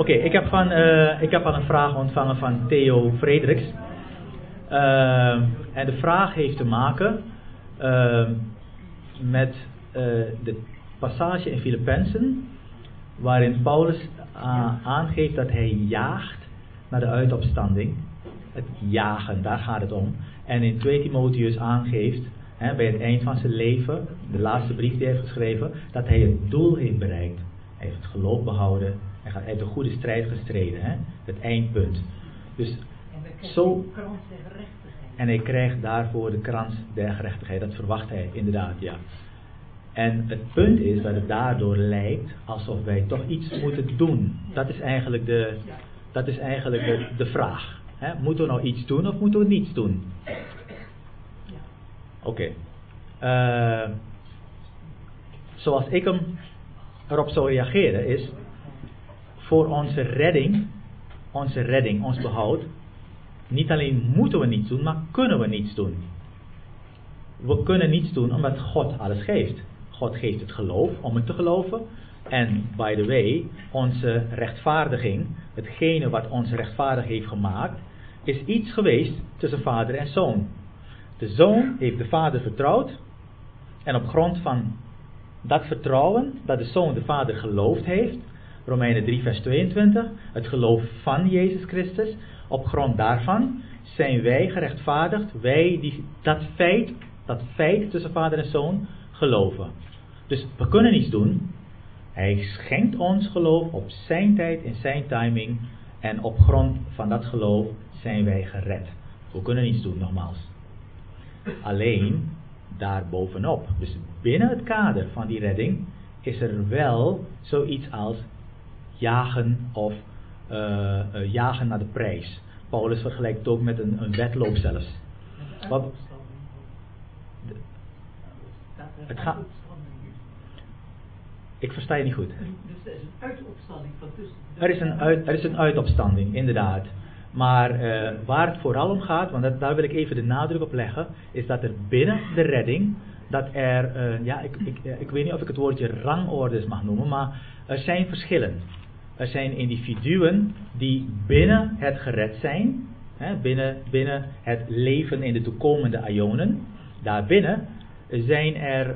Oké, ik, heb van, eh, ik heb al een vraag ontvangen van Theo Frederiks. Uh, en de vraag heeft te maken uh, met de passage in Filippenzen, waarin Paulus aangeeft dat hij jaagt naar de uitopstanding. Het jagen, daar gaat het om. En in 2 Timotheus aangeeft, hè, bij het eind van zijn leven, de laatste brief die hij heeft geschreven, dat hij het doel heeft bereikt. Hij heeft het geloof behouden, hij, gaat, hij heeft een goede strijd gestreden, hè? het eindpunt. Dus zo. En hij krijgt daarvoor de krans der gerechtigheid. Dat verwacht hij inderdaad, ja. En het punt is dat het daardoor lijkt alsof wij toch iets moeten doen. Dat is eigenlijk de, dat is eigenlijk de, de vraag. Hè? Moeten we nou iets doen of moeten we niets doen? Oké. Okay. Uh, zoals ik hem erop zou reageren is voor onze redding, onze redding, ons behoud, niet alleen moeten we niets doen, maar kunnen we niets doen. We kunnen niets doen omdat God alles geeft. God geeft het geloof om het te geloven. En by the way, onze rechtvaardiging, hetgene wat ons rechtvaardig heeft gemaakt, is iets geweest tussen vader en zoon. De zoon heeft de vader vertrouwd. En op grond van dat vertrouwen dat de zoon de vader geloofd heeft, Romeinen 3, vers 22, het geloof van Jezus Christus. Op grond daarvan zijn wij gerechtvaardigd, wij die dat feit, dat feit tussen vader en zoon, geloven. Dus we kunnen niets doen. Hij schenkt ons geloof op zijn tijd, in zijn timing. En op grond van dat geloof zijn wij gered. We kunnen niets doen, nogmaals. Alleen daarbovenop, dus binnen het kader van die redding, is er wel zoiets als jagen of uh, uh, jagen naar de prijs. Paulus vergelijkt het ook met een, een wedloop zelfs. Wat, het gaat. Ik versta je niet goed. Dus er is een uitopstanding van tussen. Er is een, uit, er is een uitopstanding, inderdaad. Maar uh, waar het vooral om gaat, want dat, daar wil ik even de nadruk op leggen, is dat er binnen de redding, dat er, uh, ja, ik, ik, ik weet niet of ik het woordje rangordes mag noemen, maar er zijn verschillen. Er zijn individuen die binnen het gered zijn, hè, binnen, binnen het leven in de toekomende ionen. Daarbinnen zijn er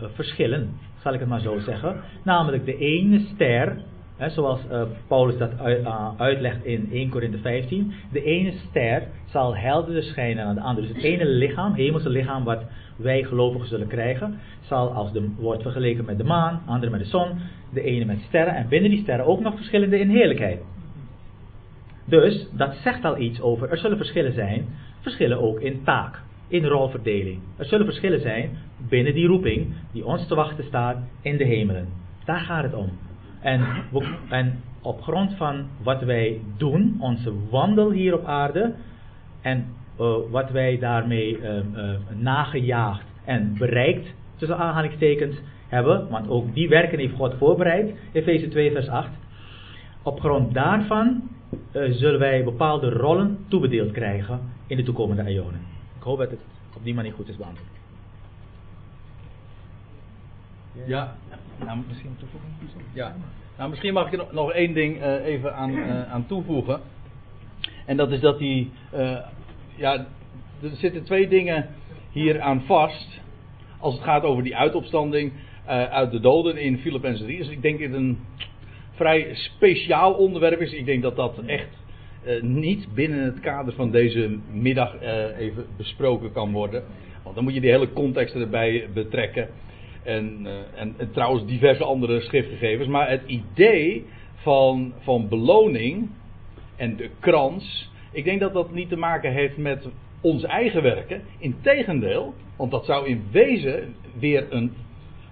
uh, verschillen, zal ik het maar zo zeggen. Namelijk de ene ster, zoals uh, Paulus dat uh, uitlegt in 1 Korinthe 15. De ene ster zal helderder schijnen dan de andere. Dus het ene lichaam, hemelse lichaam wat wij gelovigen zullen krijgen, zal als de, wordt vergeleken met de maan, andere met de zon, de ene met sterren en binnen die sterren ook nog verschillende in heerlijkheid. Dus dat zegt al iets over, er zullen verschillen zijn, verschillen ook in taak, in rolverdeling. Er zullen verschillen zijn binnen die roeping die ons te wachten staat in de hemelen. Daar gaat het om. En, en op grond van wat wij doen, onze wandel hier op aarde, en uh, wat wij daarmee uh, uh, nagejaagd en bereikt, tussen aanhalingstekens, hebben, want ook die werken heeft God voorbereid, Efeze 2 vers 8. Op grond daarvan zullen wij bepaalde rollen toebedeeld krijgen in de toekomende eonen. Ik hoop dat het op die manier goed is beantwoord. Ja, nou, misschien toevoegen. Ja, nou, misschien mag ik er nog één ding uh, even aan, uh, aan toevoegen. En dat is dat die, uh, ja, er zitten twee dingen hier aan vast. Als het gaat over die uitopstanding uit de doden in Filippenzen 3. Dus ik denk dat het een vrij speciaal onderwerp is. Ik denk dat dat echt niet binnen het kader van deze middag even besproken kan worden. Want dan moet je die hele context erbij betrekken. En, uh, en, en, trouwens diverse andere schriftgegevens. Maar het idee van, van beloning en de krans. Ik denk dat dat niet te maken heeft met ons eigen werken. Integendeel, want dat zou in wezen weer een,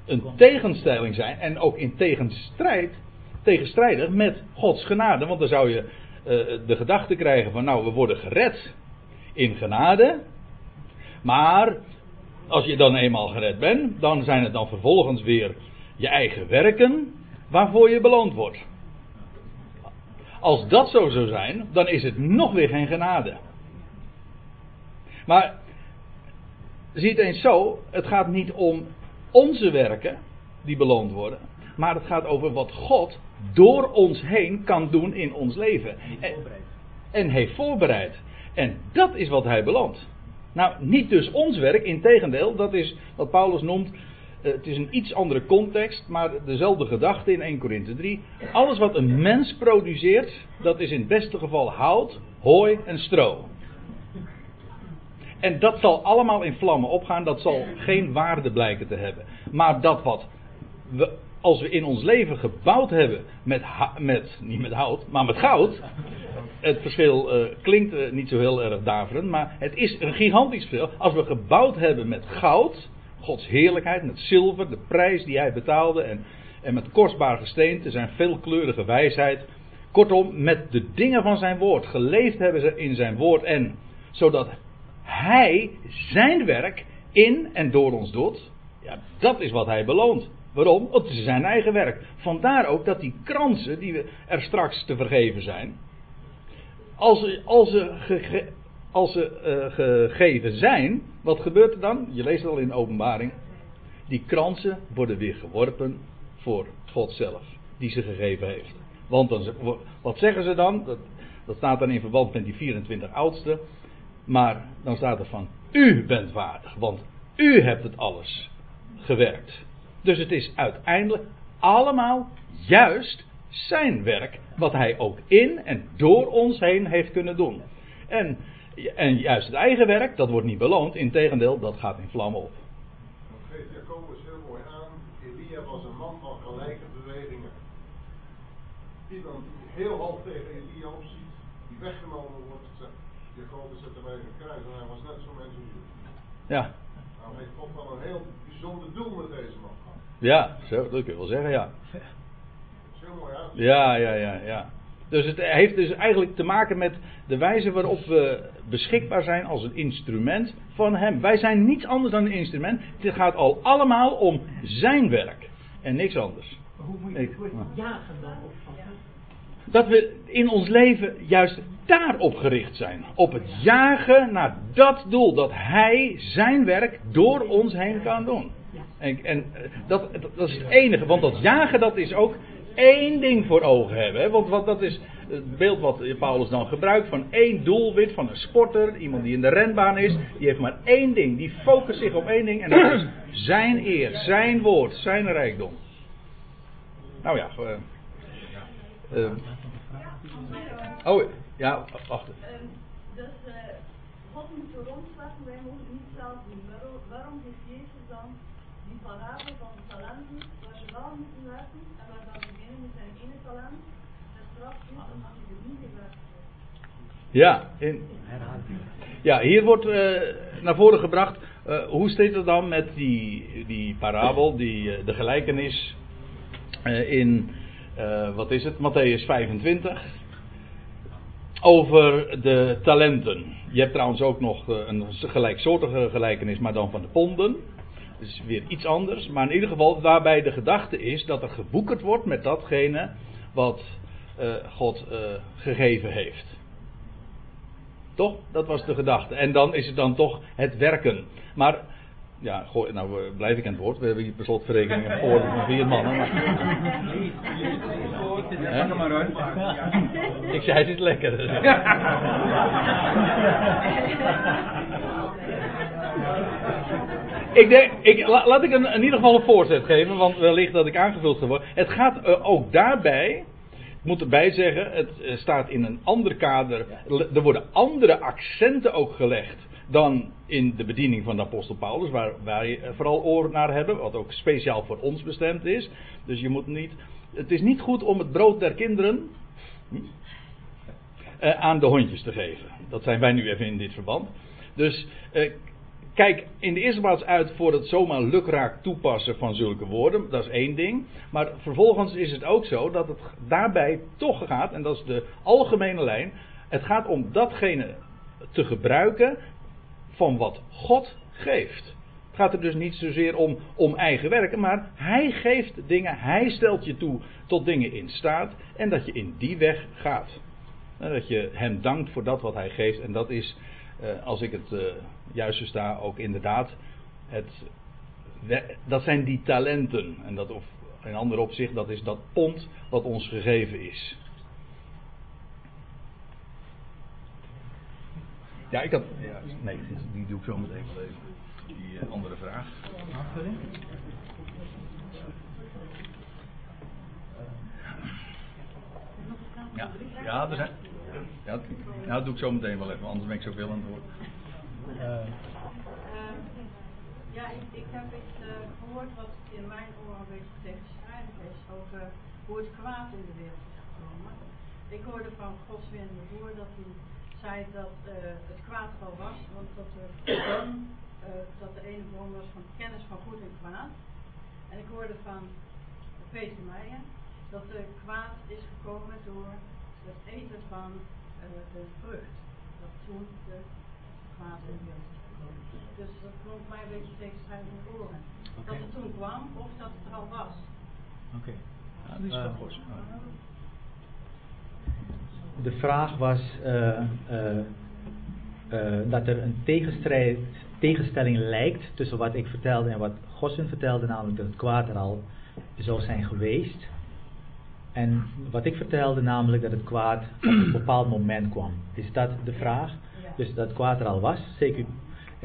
een tegenstelling zijn. En ook in tegenstrijd, tegenstrijdig met Gods genade. Want dan zou je uh, de gedachte krijgen van nou we worden gered in genade. Maar als je dan eenmaal gered bent, dan zijn het dan vervolgens weer je eigen werken waarvoor je beloond wordt. Als dat zo zou zijn, dan is het nog weer geen genade. Maar zie het eens zo, het gaat niet om onze werken die beloond worden, maar het gaat over wat God door ons heen kan doen in ons leven. En, en heeft voorbereid. En dat is wat hij belandt. Nou, niet dus ons werk, integendeel, dat is wat Paulus noemt. eh, het is een iets andere context, maar dezelfde gedachte in 1 Korinthe 3. Alles wat een mens produceert, dat is in het beste geval hout, hooi en stro. En dat zal allemaal in vlammen opgaan, dat zal geen waarde blijken te hebben. Maar dat wat we, als we in ons leven gebouwd hebben met, met niet met hout, maar met goud. Het verschil eh, klinkt eh, niet zo heel erg daverend, maar het is een gigantisch verschil. Als we gebouwd hebben met goud, Gods heerlijkheid, met zilver, de prijs die hij betaalde en, en met kostbaar gesteente, zijn veelkleurige wijsheid. Kortom, met de dingen van zijn woord, geleefd hebben ze in zijn woord en zodat hij zijn werk in en door ons doet. Ja, dat is wat hij beloont. Waarom? Het is zijn eigen werk. Vandaar ook dat die kransen die er straks te vergeven zijn. Als ze, als ze, als ze eh, gegeven zijn, wat gebeurt er dan? Je leest het al in de openbaring. Die kransen worden weer geworpen voor God zelf, die ze gegeven heeft. Want dan, ze- wat zeggen ze dan? Dat, dat staat dan in verband met die 24 oudsten. Maar dan staat er van, u bent waardig, want u hebt het alles gewerkt. Dus het is uiteindelijk allemaal juist zijn werk, wat hij ook in en door ons heen heeft kunnen doen. En, en juist het eigen werk, dat wordt niet beloond, integendeel, dat gaat in vlammen op. Dat geeft Jacobus heel mooi aan. Elia was een man van gelijke bewegingen. Iemand die heel hoog tegen Elia opziet, die weggenomen wordt, zegt Jacobus zet hem even een kruis en hij was net zo'n mens als u. Ja, Nou heeft God wel een heel bijzonder doel met deze man. Ja, zo, dat kun je wel zeggen, ja. Heel mooi uit. Ja, ja, ja, ja. Dus het heeft dus eigenlijk te maken met de wijze waarop we beschikbaar zijn als een instrument van Hem. Wij zijn niets anders dan een instrument. Het gaat al allemaal om Zijn werk en niks anders. Hoe moet je het woord jagen dan opvatten? Dat we in ons leven juist daarop gericht zijn. Op het jagen naar dat doel. Dat Hij zijn werk door ons heen kan doen. En, en eh, dat, dat is het enige. Want dat jagen dat is ook één ding voor ogen hebben. Hè? Want wat, dat is het beeld wat Paulus dan gebruikt van één doelwit van een sporter. Iemand die in de renbaan is. Die heeft maar één ding. Die focust zich op één ding. En dat is zijn eer, zijn woord, zijn rijkdom. Nou ja, eh, eh, Oh, ja, wacht. Ehm, dus God moet wij mogen niet zelf. Waarom, parabel van de talenten, waar ze wel moeten werken en waar dan beginnen met zijn ene talent, en straks is omdat je er niet gewerkt hebt? Ja, in, ja hier wordt eh, naar voren gebracht. eh, hoe steekt het dan met die, die parabel, die, eh, de gelijkenis eh, in, eh, wat is het, Matthäus 25. Over de talenten. Je hebt trouwens ook nog een gelijksoortige gelijkenis, maar dan van de ponden. Dus weer iets anders. Maar in ieder geval, waarbij de gedachte is dat er geboekerd wordt met datgene wat eh, God eh, gegeven heeft. Toch? Dat was de gedachte. En dan is het dan toch het werken. Maar, ja, goh, nou blijf ik aan het woord. We hebben hier per slotverrekening een orde van vier mannen. Maar, ik zei het is lekker. Ik denk, ik, la- laat ik een, in ieder geval een voorzet geven, want wellicht dat ik aangevuld ga worden. Het gaat eh, ook daarbij, ik moet erbij zeggen, het eh, staat in een ander kader. Er worden andere accenten ook gelegd dan in de bediening van de apostel Paulus, waar wij eh, vooral oor naar hebben, wat ook speciaal voor ons bestemd is. Dus je moet niet, het is niet goed om het brood der kinderen hm, aan de hondjes te geven. Dat zijn wij nu even in dit verband. Dus kijk in de eerste plaats uit voor het zomaar lukraak toepassen van zulke woorden. Dat is één ding. Maar vervolgens is het ook zo dat het daarbij toch gaat, en dat is de algemene lijn. Het gaat om datgene te gebruiken van wat God geeft. Het gaat er dus niet zozeer om, om eigen werken, maar Hij geeft dingen, Hij stelt je toe tot dingen in staat en dat je in die weg gaat. En dat je Hem dankt voor dat wat Hij geeft en dat is, als ik het eh, juist versta, ook inderdaad, het, dat zijn die talenten. En dat of, geen ander opzicht, dat is dat pond wat ons gegeven is. Ja, ik had. Ja, nee, die doe ik zo meteen wel even. Die uh, andere vraag. Ja, ja, er zijn. Ja, ja, dat doe ik zo meteen wel even, anders ben ik zoveel aan het woord. Uh. ja, ik, ik heb iets uh, gehoord wat in mijn oren een beetje tegenstrijdig is over hoe het kwaad in de wereld is gekomen. Ik hoorde van Goswin de Boer dat hij zei dat uh, het kwaad wel was, want dat, er, dat de ene bron was van kennis van goed en kwaad. En ik hoorde van Peter Meijer dat er kwaad is gekomen door het eten van uh, de vrucht. Dat toen de kwaad in de gekomen. Dus dat klonk mij een beetje tegenstrijdig in de oren. Okay. Dat het toen kwam of dat het er al was. Oké. Okay. Ja, is wel goed. De vraag was uh, uh, dat er een tegenstrijd, tegenstelling lijkt tussen wat ik vertelde en wat Gossen vertelde, namelijk dat het kwaad er al zou zijn geweest. En wat ik vertelde, namelijk dat het kwaad op een bepaald moment kwam. Is dat de vraag? Dus dat het kwaad er al was, zeker.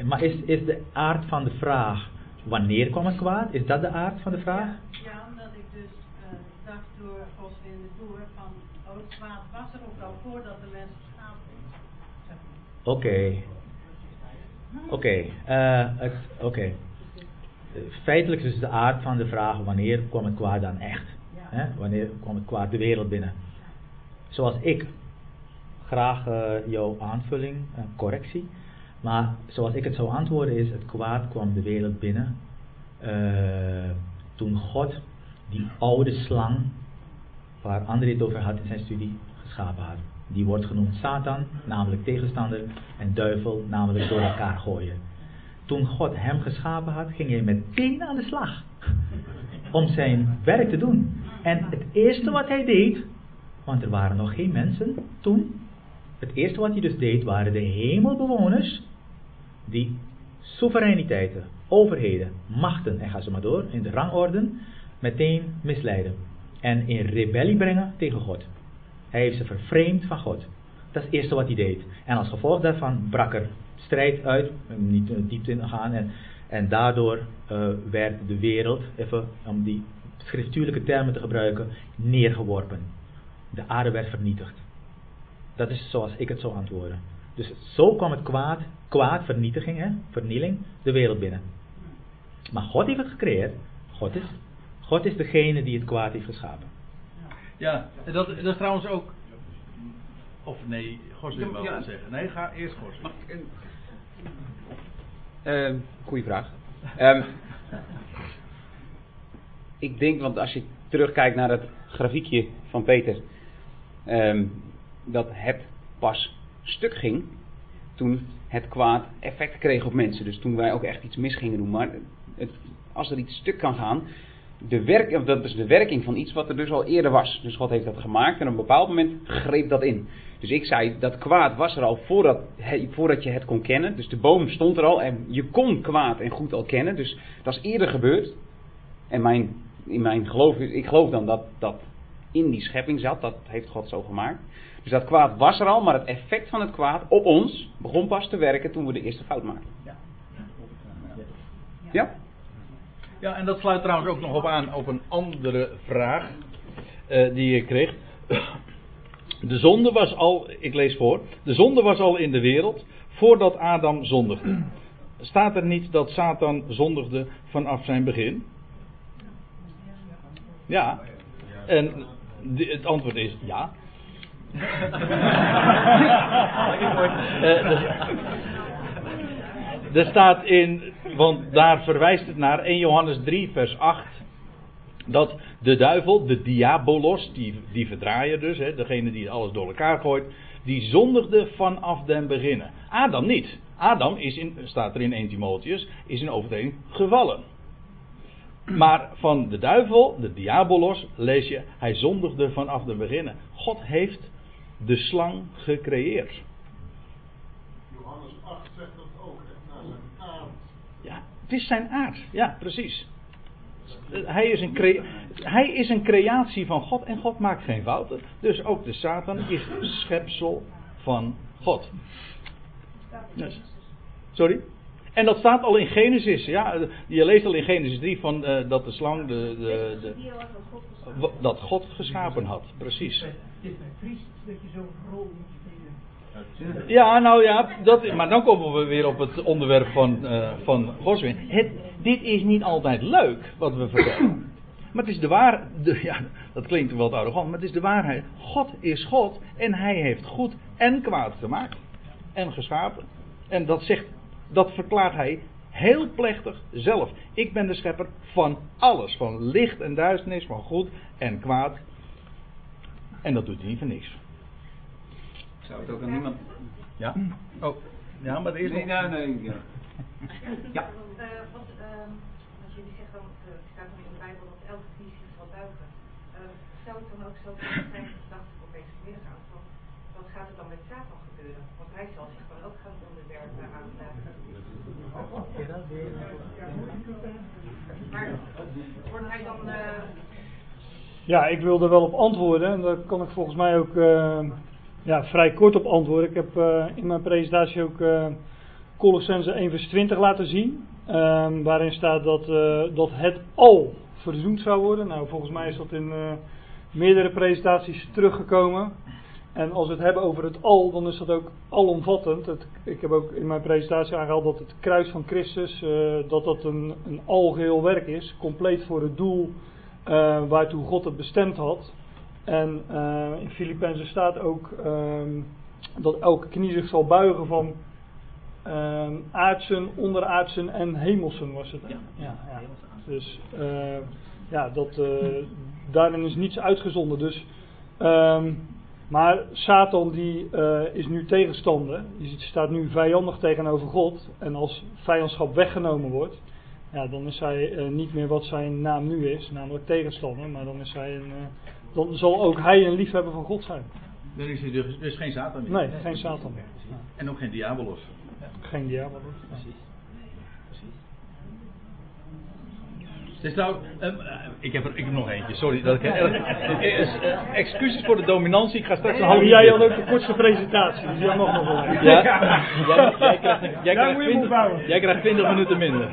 Maar is, is de aard van de vraag, wanneer kwam het kwaad? Is dat de aard van de vraag? Ja, omdat ik dus uh, dacht door Goswin de Boer van, oh het kwaad was er ook al voordat de mens geschapen is. Oké. Oké. Uh, Oké. Feitelijk is de aard van de vraag, wanneer kwam het kwaad dan echt? Hè? Wanneer kwam het kwaad de wereld binnen? Zoals ik graag uh, jouw aanvulling, uh, correctie. Maar zoals ik het zou antwoorden is, het kwaad kwam de wereld binnen. Uh, toen God die oude slang, waar André het over had in zijn studie, geschapen had. Die wordt genoemd Satan, namelijk tegenstander, en duivel, namelijk door elkaar gooien. Toen God hem geschapen had, ging hij meteen aan de slag om zijn werk te doen. En het eerste wat hij deed, want er waren nog geen mensen toen, het eerste wat hij dus deed waren de hemelbewoners die soevereiniteiten, overheden, machten en ga zo maar door in de rangorden meteen misleiden en in rebellie brengen tegen God. Hij heeft ze vervreemd van God. Dat is het eerste wat hij deed. En als gevolg daarvan brak er strijd uit, niet diepte in gaan en, en daardoor uh, werd de wereld, even om die schriftuurlijke termen te gebruiken, neergeworpen. De aarde werd vernietigd. Dat is zoals ik het zou antwoorden. Dus zo kwam het kwaad, kwaad, vernietiging, hè, vernieling, de wereld binnen. Maar God heeft het gecreëerd. God is, God is degene die het kwaad heeft geschapen. Ja, dat, dat is trouwens ook. Of nee, Gos wil wel ja. zeggen. Nee, ga eerst Gos. Uh, goeie vraag. Um, ik denk, want als je terugkijkt naar het grafiekje van Peter, um, dat het pas stuk ging toen het kwaad effect kreeg op mensen. Dus toen wij ook echt iets mis gingen doen. Maar het, als er iets stuk kan gaan, de werk, dat is de werking van iets wat er dus al eerder was. Dus God heeft dat gemaakt en op een bepaald moment greep dat in. Dus ik zei, dat kwaad was er al voordat, voordat je het kon kennen. Dus de boom stond er al en je kon kwaad en goed al kennen. Dus dat is eerder gebeurd. En mijn in mijn geloof, ik geloof dan dat dat in die schepping zat. Dat heeft God zo gemaakt. Dus dat kwaad was er al, maar het effect van het kwaad op ons begon pas te werken toen we de eerste fout maakten. Ja? Ja, ja en dat sluit trouwens ook nog op aan op een andere vraag uh, die ik kreeg. De zonde was al, ik lees voor, de zonde was al in de wereld voordat Adam zondigde. Staat er niet dat Satan zondigde vanaf zijn begin? Ja. En het antwoord is ja. uh, er staat in, want daar verwijst het naar 1 Johannes 3, vers 8. Dat de duivel, de diabolos, die, die verdraaier dus, hè, degene die alles door elkaar gooit, die zondigde vanaf den beginnen. Adam niet. Adam is in, staat er in 1 Timotheus, is in overtreding gevallen. Maar van de duivel, de diabolos, lees je, hij zondigde vanaf de beginnen. God heeft de slang gecreëerd. Johannes 8 zegt dat ook, naar zijn aard. Ja, het is zijn aard. Ja, precies. hij, is een crea- hij is een creatie van God en God maakt geen fouten. Dus ook de Satan is schepsel van God. Dus- sorry? En dat staat al in Genesis. Ja, je leest al in Genesis 3 van, eh, dat de slang de, de, de, dat God geschapen had. Precies. Het is bij Fries dat je zo'n rol moet spelen. Ja, nou ja, dat, maar dan komen we weer op het onderwerp van, eh van Goswin. Het, dit is niet altijd leuk wat we vertellen. Maar het is de waarheid. Ja, dat klinkt wat arrogant, maar het is de waarheid. God is God en hij heeft goed en kwaad gemaakt. En geschapen. En dat zegt, dat verklaart hij heel plechtig zelf. Ik ben de schepper van alles. Van licht en duisternis, van goed en kwaad. En dat doet hij niet voor niks. Zou het ook aan niemand... Ja? Oh, ja, maar eerst Nee, nog... nee, nee. Ja. Ja. Eh, wat, ehm, als jullie zeggen, dan, eh, het staat dan in de Bijbel dat elke knie zich zal buigen. Eh, zou het dan ook zo kunnen zijn, dat ik opeens vanmiddag aan, van, wat gaat er dan met Satan gebeuren? Want hij zal zich dan ook gaan onderwerpen aan... eh, maar wordt hij dan... eh, Ja, ik wil er wel op antwoorden. En daar kan ik volgens mij ook eh, ja, vrij kort op antwoorden. Ik heb eh, in mijn presentatie ook eh Colossense 1 vers 20 laten zien. ehm, waarin staat dat, dat het al verzoend zou worden. Nou, volgens mij is dat in meerdere presentaties teruggekomen. En als we het hebben over het al, dan is dat ook alomvattend. Het, ik heb ook in mijn presentatie aangehaald dat het kruis van Christus, eh, dat dat een, een algeheel werk is. Compleet voor het doel eh, waartoe God het bestemd had. En eh, in Filippenzen staat ook ehm, dat elke knie zich zal buigen van ehm aardsen, onderaardsen en hemelsen was het. hè? Ja, ja. Dus ja, dat, daarin is niets uitgezonden. Dus, ehm, maar Satan die eh, is nu tegenstander. Die staat nu vijandig tegenover God. En als vijandschap weggenomen wordt, ja, dan is hij eh, niet meer wat zijn naam nu is, namelijk tegenstander. Maar dan, is hij een, eh, dan zal ook hij een liefhebber van God zijn. Dan is er dus, dus geen Satan meer. Nee, geen Satan meer. Ja, En ook geen diabolos. geen. Precies. Precies. Dus nou, ehm, eh, ik, heb er, ik heb nog eentje, sorry. Dat ik, eh, eh, eh, excuses voor de dominantie, ik ga straks een half uur jij had ook de kortste presentatie, dus jij mag nog wel even. Ja? Jij, jij krijgt, jij, Daar krijgt moet je hem 20, opbouwen. jij krijgt 20 minuten minder.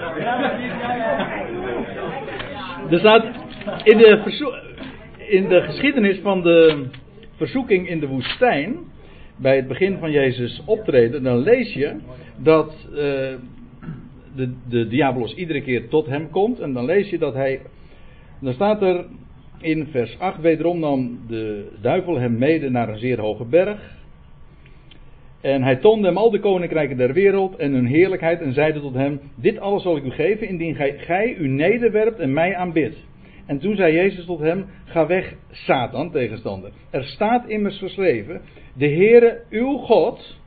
Er staat in de, in de geschiedenis van de verzoeking in de woestijn, bij het begin van Jezus optreden, dan lees je dat eh, de, de diabolos iedere keer tot hem komt. En dan lees je dat hij. Dan staat er in vers 8: Wederom nam de duivel hem mede naar een zeer hoge berg. En hij toonde hem al de koninkrijken der wereld en hun heerlijkheid en zeide tot hem: Dit alles zal ik u geven indien gij, gij u nederwerpt en mij aanbidt. En toen zei Jezus tot hem: Ga weg, Satan, tegenstander. Er staat immers geschreven: De Heere, uw God,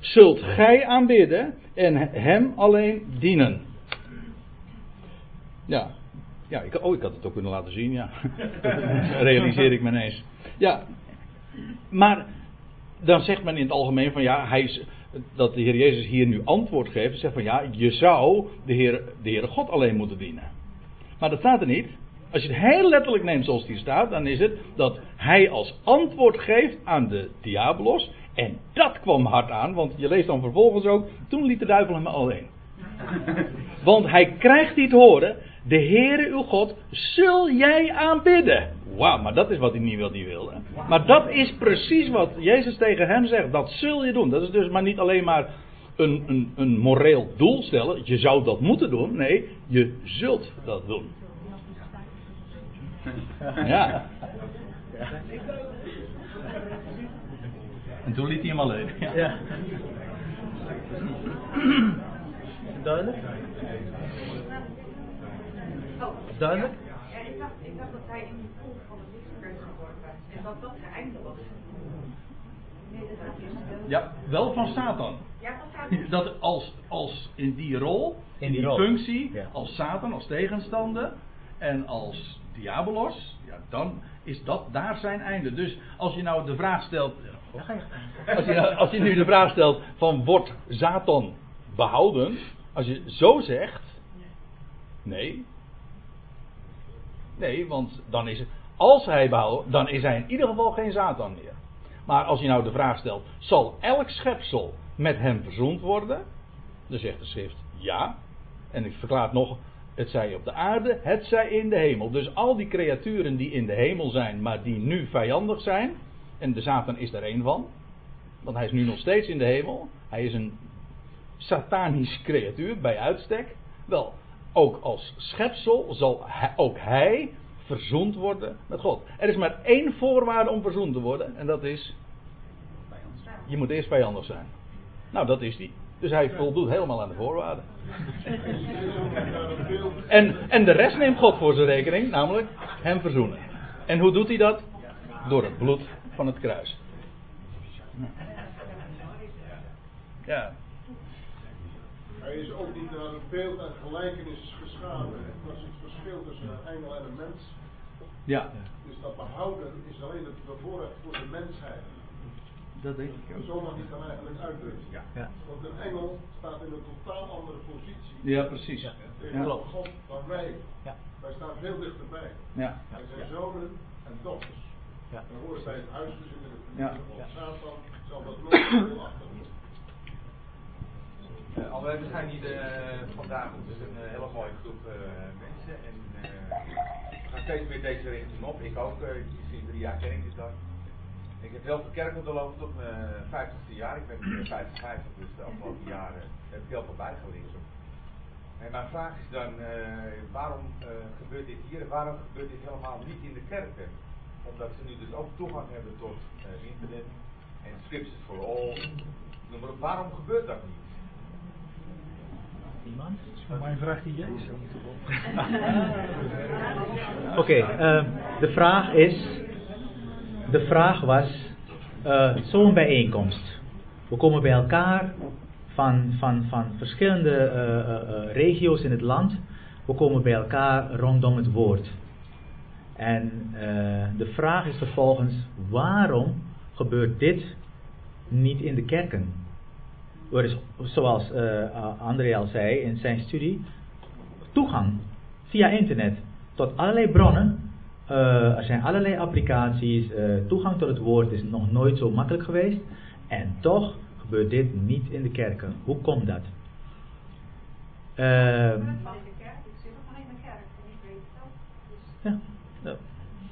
zult gij aanbidden en hem alleen dienen. Ja, ja ik, oh, ik had het ook kunnen laten zien, ja. Realiseer ik me ineens. Ja, maar dan zegt men in het algemeen van ja, hij is, dat de Heer Jezus hier nu antwoord geeft. Zegt van ja, je zou de Heer, de Heere God alleen moeten dienen. Maar dat staat er niet. Als je het heel letterlijk neemt zoals hier staat, dan is het dat hij als antwoord geeft aan de diabolos. En dat kwam hard aan, want je leest dan vervolgens ook, toen liet de duivel hem alleen. Want hij krijgt die te horen, de Heere uw God zul jij aanbidden. Wauw, maar dat is wat hij niet wil, die wilde. Maar dat is precies wat Jezus tegen hem zegt, dat zul je doen. Dat is dus maar niet alleen maar een, een, een moreel doel stellen, je zou dat moeten doen. Nee, je zult dat doen. Ja. En toen liet hij hem alleen. Ja. Ja. Duidelijk? oh, Duidelijk? Ja, ik dacht, ik dacht dat hij in de pool van de liefde geworpen en dat dat zijn einde was. Nee, dat is ja, wel van Satan. Ja, dat staat Dat als, als in die rol, in, In die die, rol. functie, Ja. als Satan, als tegenstander en als diabolos, ja, dan is dat daar zijn einde. Dus als je nou de vraag stelt, als je, nou- als je nu de vraag stelt van wordt Satan behouden, als je zo zegt, nee. Nee, want dan is het, als hij behouden, dan is hij in ieder geval geen Satan meer. Maar als je nou de vraag stelt, zal elk schepsel met hem verzoend worden? Dan zegt de schrift ja. En ik verklaar het nog, het zij op de aarde, het zij in de hemel. Dus al die creaturen die in de hemel zijn, maar die nu vijandig zijn, en de Satan is er één van, want hij is nu nog steeds in de hemel. Hij is een satanisch creatuur bij uitstek. Wel, ook als schepsel zal hij, ook hij verzoend worden met God. Er is maar één voorwaarde om verzoend te worden, en dat is. Je moet eerst vijandig zijn. Nou, dat is die. Dus hij voldoet helemaal aan de voorwaarden. En, en de rest neemt God voor zijn rekening, namelijk hem verzoenen. En hoe doet hij dat? Door het bloed van het kruis. Ja. Hij is ook niet naar het beeld en gelijkenis geschapen. Dat is het verschil tussen een engel en een mens. Ja. Dus dat behouden is alleen het bevoorrecht voor de mensheid. Dat denk ik ook. Zo mag je het dan eigenlijk uitdrukken. Ja. ja. Want een engel staat in een totaal andere positie. Ja, precies. Ja. Tegenover God dan wij. Ja. Wij staan veel dichterbij. Ja. Wij zijn zonen en dochters. Ja. We horen bij het huisgezin in de ja. familie. Want Satan zal dat nooit veel achterdoen. Uh, al we zijn hier uh, vandaag dus een uh, hele mooie groep mensen en we gaan steeds meer deze richting op. Ik ook, sinds drie jaar ken ik dit dan. Ik heb heel veel kerken doorlopen tot mijn 50ste jaar. Ik ben 55, dus de afgelopen jaren heb ik heel veel bijgeleerd. En mijn vraag is dan, waarom gebeurt dit hier en waarom gebeurt dit helemaal niet in de kerken? Omdat ze nu dus ook toegang hebben tot internet en scriptures for all. Noem maar op, waarom gebeurt dat niet? Iemand? Voor mij vraagt hij Jezus. Oké, okay, uh, de vraag is. De vraag was. Uh, Zo'n bijeenkomst. We komen bij elkaar van, van, van verschillende uh, regio's in het land. We komen bij elkaar rondom het woord. En de vraag is vervolgens: waarom gebeurt dit niet in de kerken? Er is, zoals André al zei in zijn studie, toegang via internet tot allerlei bronnen. Uh, er zijn allerlei applicaties. Uh, toegang tot het woord is nog nooit zo makkelijk geweest. En toch gebeurt dit niet in de kerken. Hoe komt dat? Uh, ja, ja,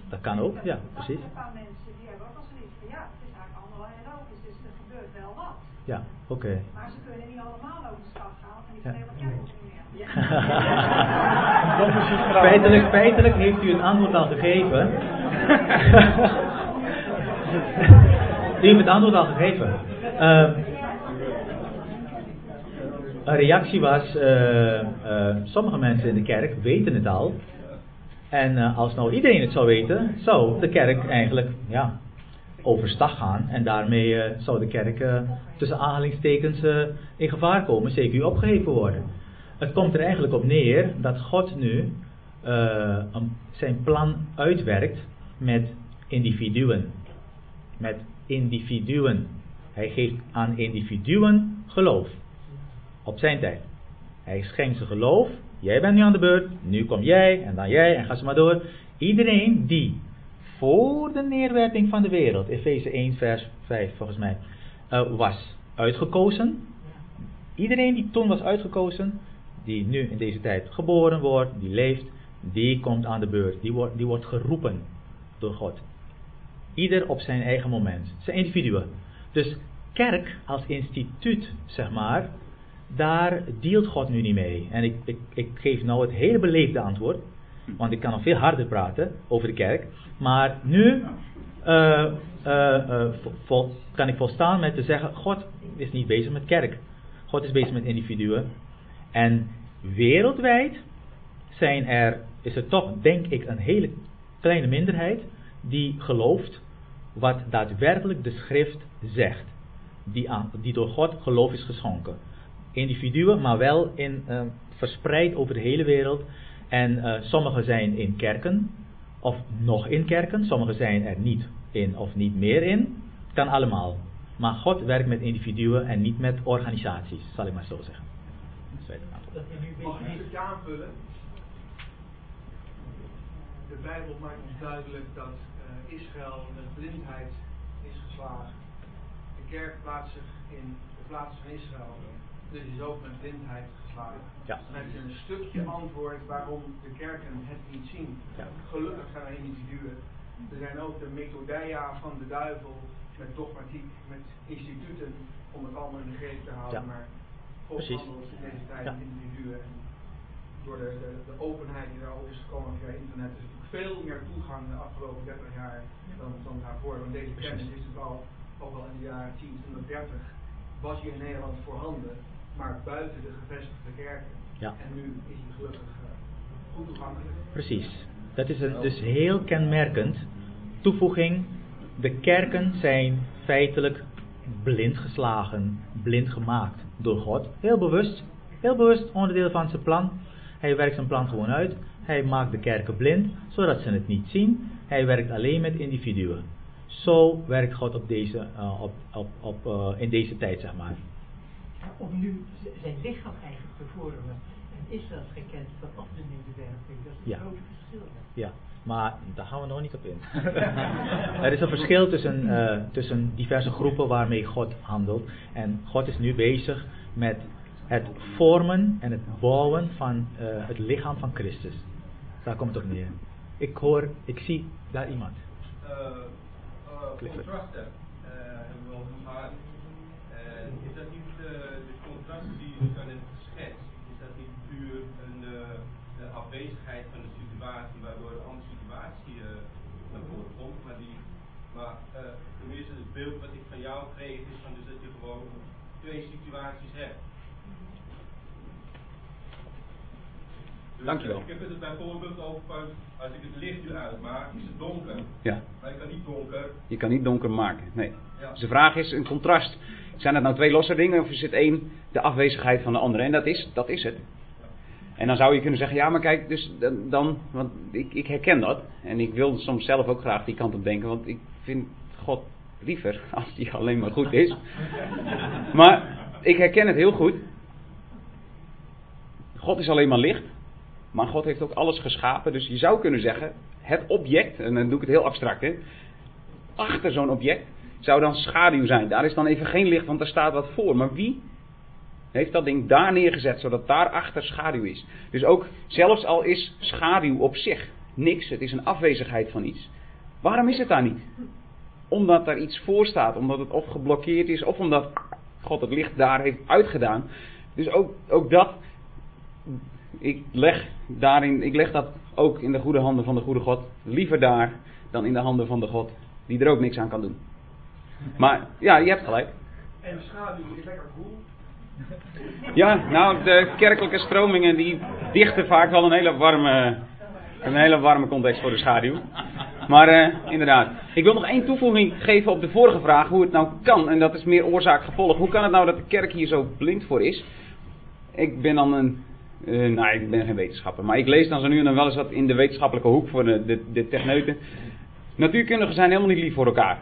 dat kan ook, ja, precies. Een paar mensen die hebben ook al zoiets van ja, het is eigenlijk allemaal heel logisch, dus er gebeurt wel wat. Ja, oké. Okay. Maar ze kunnen niet allemaal over de stad gaan, want die zijn helemaal kerk niet meer. Feitelijk, feitelijk heeft u het antwoord al gegeven. u heeft het antwoord al gegeven. Uh, een reactie was, uh, uh, sommige mensen in de kerk weten het al. En uh, als nou iedereen het zou weten, zou de kerk eigenlijk, ja, overstag gaan. En daarmee zou de kerk tussen aanhalingstekens in gevaar komen, zeker opgeheven worden. Het komt er eigenlijk op neer dat God nu een, zijn plan uitwerkt met individuen. Met individuen. Hij geeft aan individuen geloof. Op zijn tijd. Hij schenkt ze geloof. Jij bent nu aan de beurt. Nu kom jij en dan jij en ga ze maar door. Iedereen die voor de neerwerping van de wereld, Efeze 1 vers 5 volgens mij, uh, was uitgekozen. Iedereen die toen was uitgekozen, die nu in deze tijd geboren wordt, die leeft, die komt aan de beurt. Die wordt, die wordt geroepen door God. Ieder op zijn eigen moment. Zijn individuen. Dus kerk als instituut, zeg maar, daar dealt God nu niet mee. En ik, ik, ik geef nou het hele beleefde antwoord. Want ik kan nog veel harder praten over de kerk. Maar nu uh, uh, vol, kan ik volstaan met te zeggen: God is niet bezig met kerk. God is bezig met individuen. En wereldwijd zijn er, is er toch, denk ik, een hele kleine minderheid die gelooft wat daadwerkelijk de schrift zegt. Die, aan, die door God geloof is geschonken. Individuen, maar wel in, uh, verspreid over de hele wereld. En uh, sommigen zijn in kerken, of nog in kerken, sommigen zijn er niet in of niet meer in. Kan allemaal. Maar God werkt met individuen en niet met organisaties, zal ik maar zo zeggen. Mag ik een stukje aanvullen? de Bijbel maakt ons duidelijk dat uh, Israël met blindheid is geslagen. De kerk plaatst zich in de plaats van Israël. Dus is ook met blindheid geslagen. Ja. Dan heb je een stukje antwoord waarom de kerken het niet zien. Ja. Gelukkig zijn er individuen. Er zijn ook de methodeia van de duivel met dogmatiek, met instituten om het allemaal in de greep te houden. Ja. Maar Precies. Ja. individuen. En door de, de, de openheid die daarover is gekomen via internet is natuurlijk veel meer toegang de afgelopen 30 jaar dan, dan daarvoor. Want deze kennis is natuurlijk al, ook al in de jaren 10, 20, 30 was hier in Nederland voorhanden, maar buiten de gevestigde kerken. Ja. En nu is hij gelukkig eh, goed toegankelijk. Precies. Dat is een, dus heel kenmerkend. Toevoeging. De kerken zijn feitelijk blind geslagen, blind gemaakt door God. Heel bewust. Heel bewust onderdeel van zijn plan. Hij werkt zijn plan gewoon uit. Hij maakt de kerken blind, zodat ze het niet zien. Hij werkt alleen met individuen. Zo werkt God op deze, uh, op, op, op, uh, in deze tijd, zeg maar. Om nu zijn lichaam eigenlijk te vormen en Israëls gekend van af de nederwerping, dat is een Ja. groot verschil. Ja, maar daar gaan we nog niet op in. er is een verschil tussen, uh, tussen diverse groepen waarmee God handelt. En God is nu bezig met het vormen en het bouwen van uh, het lichaam van Christus. Daar komt het op neer. Ik hoor, ik zie daar iemand. Uh, uh, contrasten uh, hebben we al is dat niet uh, de contrasten die je dus aan het geschetst? Is dat niet puur een uh, afwezigheid van de situatie waardoor een andere situatie uh, naar voren komt? Maar, die, maar uh, tenminste het beeld wat ik van jou kreeg is van dus dat je gewoon twee situaties hebt. Dus, Dankjewel. Ik heb het bijvoorbeeld over van, als ik het licht nu uitmaak, is het donker. Ja. Maar ik kan niet donker. Je kan niet donker maken. Nee. Ja. Dus de vraag is een contrast. Zijn het nou twee losse dingen of is het één de afwezigheid van de andere? En dat is, dat is het. En dan zou je kunnen zeggen, ja maar kijk, dus dan, dan want ik, ik herken dat. En ik wil soms zelf ook graag die kant op denken, want ik vind God liever als die alleen maar goed is. Maar ik herken het heel goed. God is alleen maar licht. Maar God heeft ook alles geschapen. Dus je zou kunnen zeggen, het object, en dan doe ik het heel abstract, hè, achter zo'n object zou dan schaduw zijn. Daar is dan even geen licht, want daar staat wat voor. Maar wie heeft dat ding daar neergezet, zodat daarachter schaduw is? Dus ook, zelfs al is schaduw op zich niks, het is een afwezigheid van iets. Waarom is het daar niet? Omdat daar iets voor staat, omdat het of geblokkeerd is, of omdat God het licht daar heeft uitgedaan. Dus ook, ook dat ik leg, daarin, ik leg dat ook in de goede handen van de goede God. Liever daar dan in de handen van de God die er ook niks aan kan doen. Maar ja, je hebt gelijk. En schaduw is lekker cool. Ja, nou, de kerkelijke stromingen die dichten vaak wel een hele warme, een hele warme context voor de schaduw. Maar uh, inderdaad, ik wil nog één toevoeging geven op de vorige vraag, hoe het nou kan. En dat is meer oorzaak-gevolg. Hoe kan het nou dat de kerk hier zo blind voor is? Ik ben dan een uh, nou, ik ben geen wetenschapper. Maar ik lees dan zo nu en dan wel eens wat in de wetenschappelijke hoek voor de, de, de techneuten. Natuurkundigen zijn helemaal niet lief voor elkaar.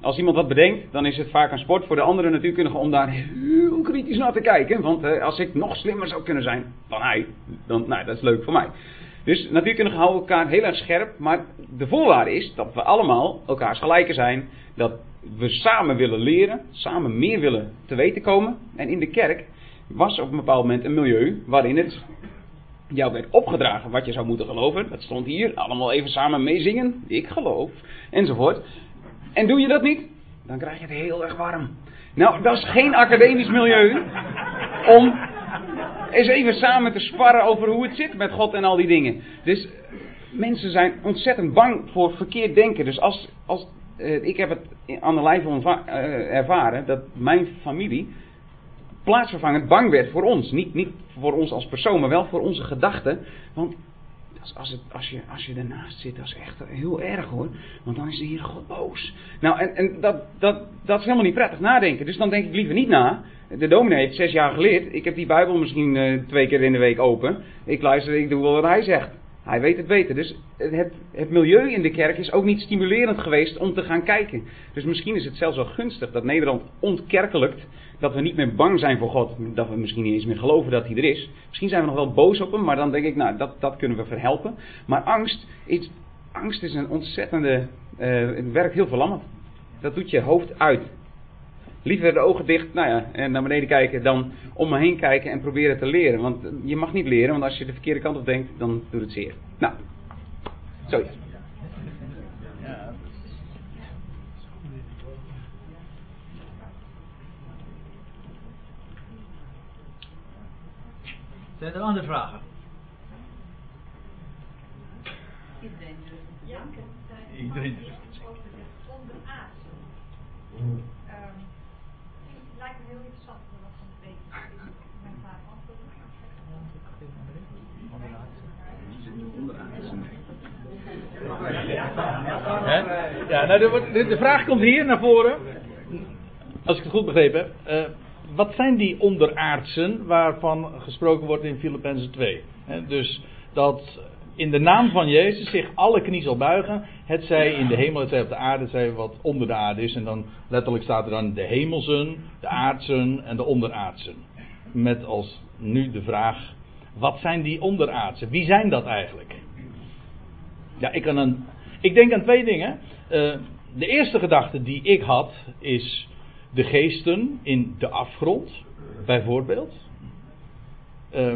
Als iemand wat bedenkt, dan is het vaak een sport voor de andere natuurkundigen om daar heel kritisch naar te kijken. Want uh, als ik nog slimmer zou kunnen zijn dan hij, dan nou, dat is leuk voor mij. Dus natuurkundigen houden elkaar heel erg scherp. Maar de voorwaarde is dat we allemaal elkaars gelijken zijn. Dat we samen willen leren, samen meer willen te weten komen. En in de kerk was op een bepaald moment een milieu waarin het jou werd opgedragen wat je zou moeten geloven. Dat stond hier, allemaal even samen meezingen, ik geloof, enzovoort. En doe je dat niet, dan krijg je het heel erg warm. Nou, dat is geen academisch milieu om eens even samen te sparren over hoe het zit met God en al die dingen. Dus mensen zijn ontzettend bang voor verkeerd denken. Dus als, als uh, ik heb het aan de lijve uh, ervaren dat mijn familie plaatsvervangend bang werd voor ons. Niet, niet voor ons als persoon, maar wel voor onze gedachten. Want als, het, als, je, als je ernaast zit, dat is echt heel erg hoor. Want dan is de Heere God boos. Nou, en, en dat, dat, dat is helemaal niet prettig nadenken. Dus dan denk ik liever niet na. De dominee heeft zes jaar geleerd. Ik heb die Bijbel misschien uh, twee keer in de week open. Ik luister, ik doe wel wat hij zegt. Hij weet het beter. Dus het, het milieu in de kerk is ook niet stimulerend geweest om te gaan kijken. Dus misschien is het zelfs wel gunstig dat Nederland ontkerkelijkt. Dat we niet meer bang zijn voor God. Dat we misschien niet eens meer geloven dat hij er is. Misschien zijn we nog wel boos op hem, maar dan denk ik, nou, dat, dat kunnen we verhelpen. Maar angst is, angst is een ontzettende. eh, het werkt heel verlammend. Dat doet je hoofd uit. Liever de ogen dicht nou ja, en naar beneden kijken dan om me heen kijken en proberen te leren. Want je mag niet leren, want als je de verkeerde kant op denkt, dan doet het zeer. Nou, zoiets. Zijn er andere vragen? Iedereen durft te denken. Iedereen durft Over de onderaardse. Ehm, het lijkt me heel interessant om dat van te weten. Mijn vraag antwoorden. Ja, nou, de, de, vraag komt hier naar voren. Als ik het goed begrepen heb. Eh, wat zijn die onderaardsen waarvan gesproken wordt in Filippenzen 2? Hè, dus dat in de naam van Jezus zich alle knie zal buigen. Het zij in de hemel, het zij op de aarde, het zij wat onder de aarde is. En dan letterlijk staat er dan de hemelsen, de aardsen en de onderaardsen. Met als nu de vraag, wat zijn die onderaardsen? Wie zijn dat eigenlijk? Ja, ik, kan een, ik denk aan twee dingen. Eh, de eerste gedachte die ik had is de geesten in de afgrond, bijvoorbeeld. Eh,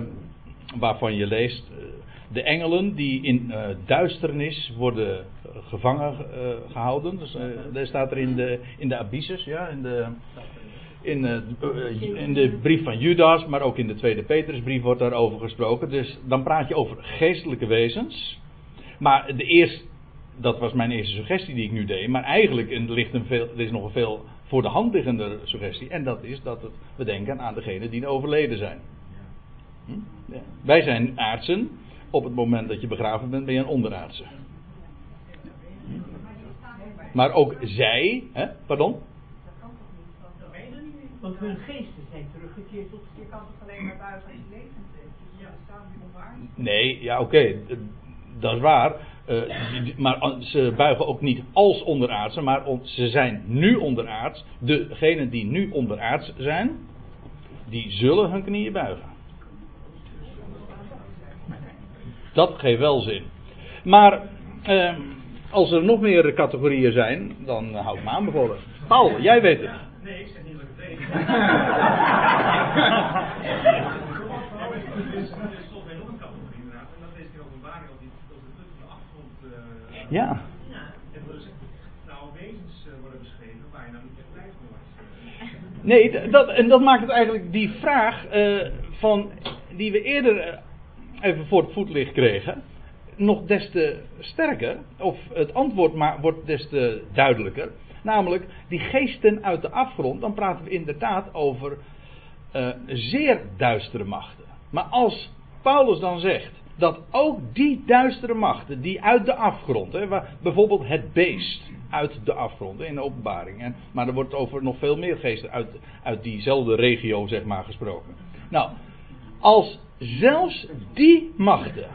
waarvan je leest eh, de engelen die in eh, duisternis worden gevangen eh, gehouden. Dus, daar staat er in de, in de abysses, ja, in de, in, in de brief van Judas, maar ook in de tweede Petrusbrief wordt daarover gesproken. Dus dan praat je over geestelijke wezens. Maar de eerste, dat was mijn eerste suggestie die ik nu deed. Maar eigenlijk er ligt een veel, er is nog een veel voor de hand liggende suggestie. En dat is dat het, we denken aan degenen die overleden zijn. Hm? Ja. Wij zijn aardsen. Op het moment dat je begraven bent, ben je een onderaardse. Maar ook zij, hè? pardon? Want hun geesten zijn teruggekeerd tot Je kan toch alleen maar buigen als je levend bent. Dus ja. staan die onwaardig. Nee, ja oké, eh, dat is waar. Eh, maar ze buigen ook niet als onderaardse, maar on- ze zijn nu onderaards. Degenen die nu onderaards zijn, die zullen hun knieën buigen. Dat geeft wel zin. Maar eh, als er nog meer categorieën zijn, dan hou ik me aanbevolen. Paul, jij weet het. Nee, ik zeg niet dat ik het weet. Wordt. Nee, dat, en dat maakt het eigenlijk die vraag eh, van, die we eerder eh, even voor het voetlicht kregen, nog des te sterker, of het antwoord maar, wordt des te duidelijker. Namelijk, die geesten uit de afgrond, dan praten we inderdaad over eh, zeer duistere machten. Maar als Paulus dan zegt dat ook die duistere machten, die uit de afgrond, hè, waar, bijvoorbeeld het beest uit de afgrond in de openbaring, maar er wordt over nog veel meer geesten uit, uit diezelfde regio zeg maar, gesproken. Nou, als zelfs die machten,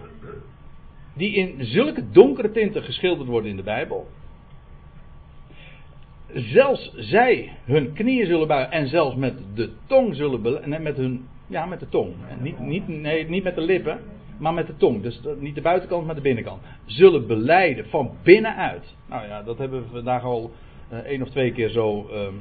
die in zulke donkere tinten geschilderd worden in de Bijbel, zelfs zij hun knieën zullen buigen en zelfs met de tong zullen nee, met hun ja met de tong En niet, niet, nee, niet met de lippen maar met de tong dus niet de buitenkant maar de binnenkant zullen beleiden van binnenuit nou ja dat hebben we vandaag al eh, één of twee keer zo ehm,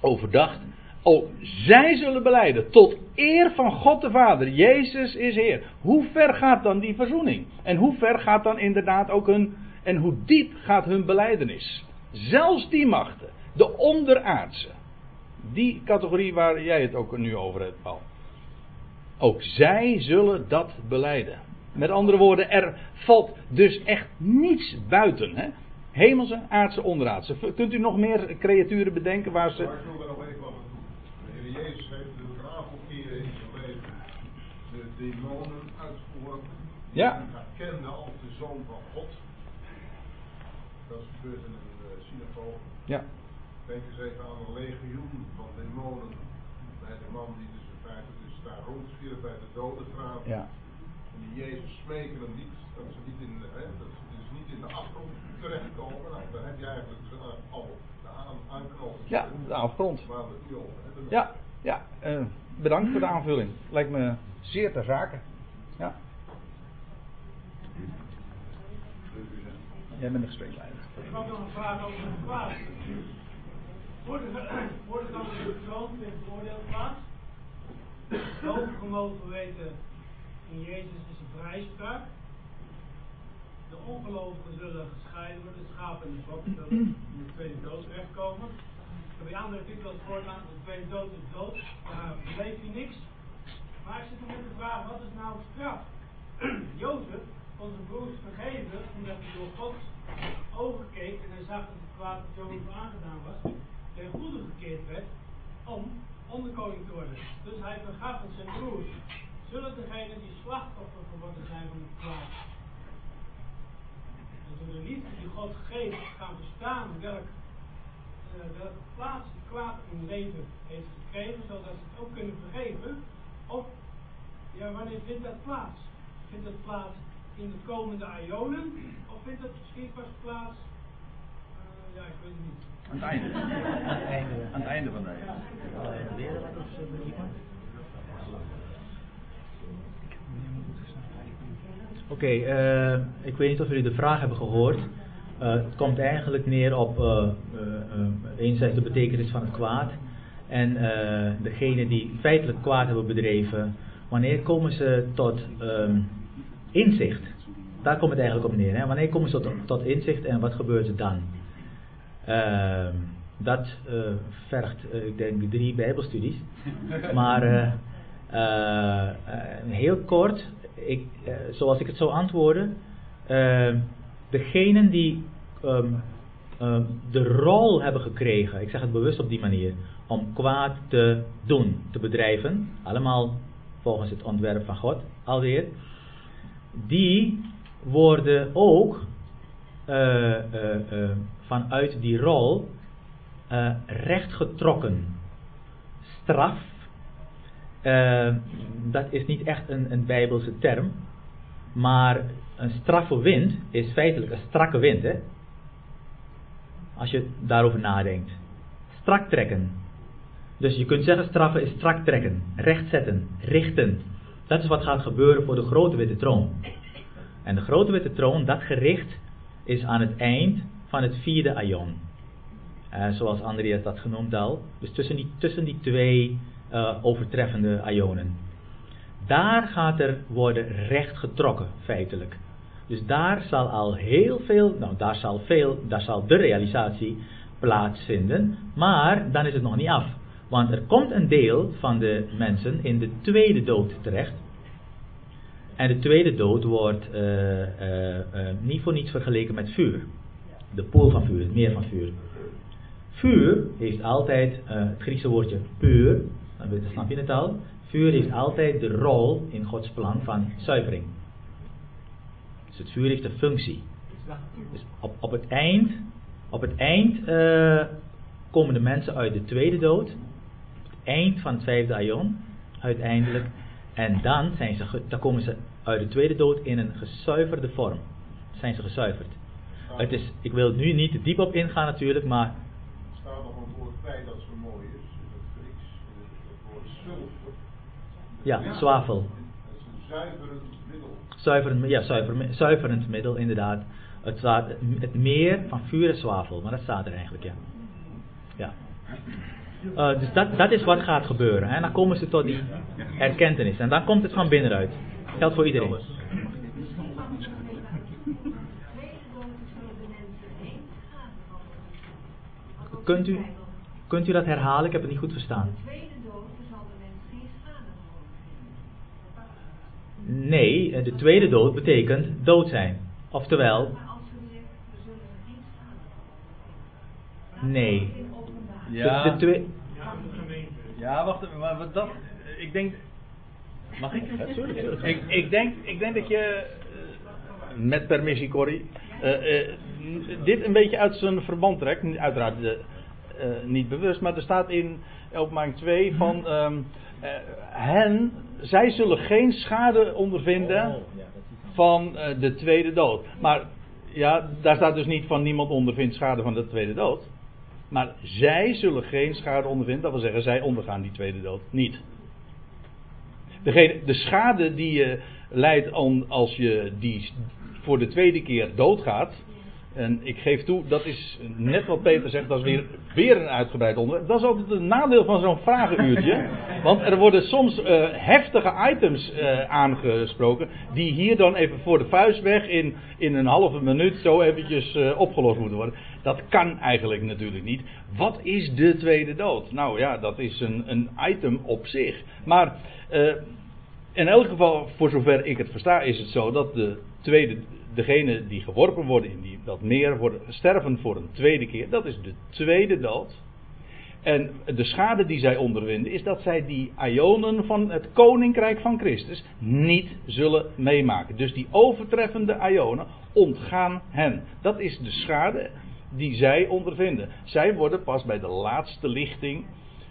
overdacht Oh, zij zullen beleiden tot eer van God de Vader. Jezus is Heer. Hoe ver gaat dan die verzoening? En hoe ver gaat dan inderdaad ook hun. En hoe diep gaat hun beleidenis? Zelfs die machten, de onderaardse. Die categorie waar jij het ook nu over hebt, Paul. Ook zij zullen dat beleiden. Met andere woorden, er valt dus echt niets buiten. Hè? Hemelse, aardse, onderaardse. Kunt u nog meer creaturen bedenken waar ze. Maar ik wil daar nog even aan toe. De Heer Jezus heeft een aantal keren in zijn leven de demonen uitgeworpen. Ja. Hij kende als de zoon van God. Dat is gebeurd in een uh, synagoge. Ja. Denk eens even aan een legioen van demonen. Bij de man die dus in feite dus daar rondstierf bij de dodengraaf. Ja. En die Jezus smeken hem niet, dat ze niet in, hè, dat ze dus niet in de afgrond terechtkomen. Nou, dan heb je eigenlijk al de aan, aanknoping. Ja, de afgrond. Waar we het nu over hebben. Ja, ja. Uh, bedankt voor de aanvulling. Lijkt me zeer ter zake. Ja. Jij bent de gespreksleider. Ik had nog een vraag over het kwaad. Wordt er dan de persoon vindt veroordeeld kwaad? Gelovigen mogen weten, in Jezus is een vrijspraak. De ongelovigen zullen gescheiden worden, de schapen en de bokken zullen in de tweede dood terechtkomen. Ik heb in andere artikelen voortaan, de tweede dood is dood, daar beleef je niks. Maar ik zit nog met de vraag, wat is nou straf? Jozef kon zijn broers vergeven, omdat hij door God ogen keek en hij zag dat het kwaad dat Jozef aangedaan was, ten goede gekeerd werd om onderkoning te worden. Dus hij vergaf het zijn broers. Zullen degenen die slachtoffer geworden zijn van het kwaad, en door de liefde die God geeft, gaan verstaan welk, uh, welke plaats het kwaad in leven heeft gekregen, zodat ze het ook kunnen vergeven? Of, ja, wanneer vindt dat plaats? Vindt dat plaats in de komende ionen? Of vindt dat misschien pas plaats, uh, ja, ik weet het niet. Aan het einde. Aan het einde van de Oké, okay, uh, ik weet niet of jullie de vraag hebben gehoord. Uh, het komt eigenlijk neer op uh, enerzijds de betekenis van het kwaad. En degene die feitelijk kwaad hebben bedreven, wanneer komen ze tot um, inzicht? Daar komt het eigenlijk op neer. Hè? Wanneer komen ze tot, tot inzicht en wat gebeurt er dan? Uh, dat uh, vergt, uh, ik denk, drie Bijbelstudies. maar heel kort, ik, zoals ik het zou antwoorden, degenen die um, um, de rol hebben gekregen, ik zeg het bewust op die manier, om kwaad te doen, te bedrijven, allemaal volgens het ontwerp van God alweer, die worden ook vanuit die rol rechtgetrokken. Straf, dat is niet echt een, een bijbelse term, maar een straffe wind is feitelijk een strakke wind. Hè? Als je daarover nadenkt. Strak trekken. Dus je kunt zeggen straffen is strak trekken, rechtzetten, richten. Dat is wat gaat gebeuren voor de grote witte troon. En de grote witte troon, dat gericht is aan het eind van het vierde aion. Uh, zoals Andreas dat genoemd al. Dus tussen die, tussen die twee uh, overtreffende ionen. Daar gaat er worden recht getrokken, feitelijk. Dus daar zal al heel veel, nou daar zal veel, daar zal de realisatie plaatsvinden. Maar dan is het nog niet af. Want er komt een deel van de mensen in de tweede dood terecht. En de tweede dood wordt uh, niet voor niets vergeleken met vuur de pool van vuur, het meer van vuur. Vuur heeft altijd, het Griekse woordje puur, dan snap je het al. Vuur heeft altijd de rol in Gods plan van zuivering. Dus het vuur heeft een functie. Dus op, op het eind, op het eind komen de mensen uit de tweede dood. Het eind van het vijfde aion, uiteindelijk. En dan, zijn ze, dan komen ze uit de tweede dood in een gezuiverde vorm. Zijn ze gezuiverd. Het is, ik wil nu niet te diep op ingaan natuurlijk, maar... Er staat nog een woord bij dat zo mooi is, in het Grieks, het woord. Ja, zwavel. Het is een zuiverend middel. Zuiverend, ja, zuiver, zuiverend middel, inderdaad. Het, staat, het meer van vuur en zwavel, maar dat staat er eigenlijk, ja. Ja. Uh, dus dat, dat is wat gaat gebeuren. En dan komen ze tot die erkentenis. En dan komt het van binnenuit. Geldt voor iedereen. Kunt u, kunt u dat herhalen? Ik heb het niet goed verstaan. De tweede dood zal de Nee, tweede dood betekent dood zijn. Oftewel. Nee. Ja. De, de. Ja, wacht even, maar wat dat. Ik denk. Mag ik? Ik, ik, denk, ik denk dat je. eh, Met permissie, Corrie. eh, eh, dit een beetje uit zijn verband trekt. Uiteraard, eh, niet bewust, maar er staat in openbaring 2 van ehm, eh, hen, zij zullen geen schade ondervinden van eh, de tweede dood. Maar ja, daar staat dus niet van niemand ondervindt schade van de tweede dood. Maar zij zullen geen schade ondervinden, dat wil zeggen, zij ondergaan die tweede dood niet. De schade die je leidt als je die voor de tweede keer doodgaat. En ik geef toe, dat is net wat Peter zegt, dat is weer, weer een uitgebreid onderwerp. Dat is altijd een nadeel van zo'n vragenuurtje. Want er worden soms uh, heftige items uh, aangesproken, die hier dan even voor de vuist weg in, in een halve minuut zo eventjes uh, opgelost moeten worden. Dat kan eigenlijk natuurlijk niet. Wat is de tweede dood? Nou ja, dat is een, een item op zich. Maar in elk geval, voor zover ik het versta, is het zo dat de tweede, degene die geworpen worden in die, dat meer, worden, sterven voor een tweede keer. Dat is de tweede dood. En de schade die zij ondervinden is dat zij die ionen van het koninkrijk van Christus niet zullen meemaken. Dus die overtreffende ionen ontgaan hen. Dat is de schade die zij ondervinden. Zij worden pas bij de laatste lichting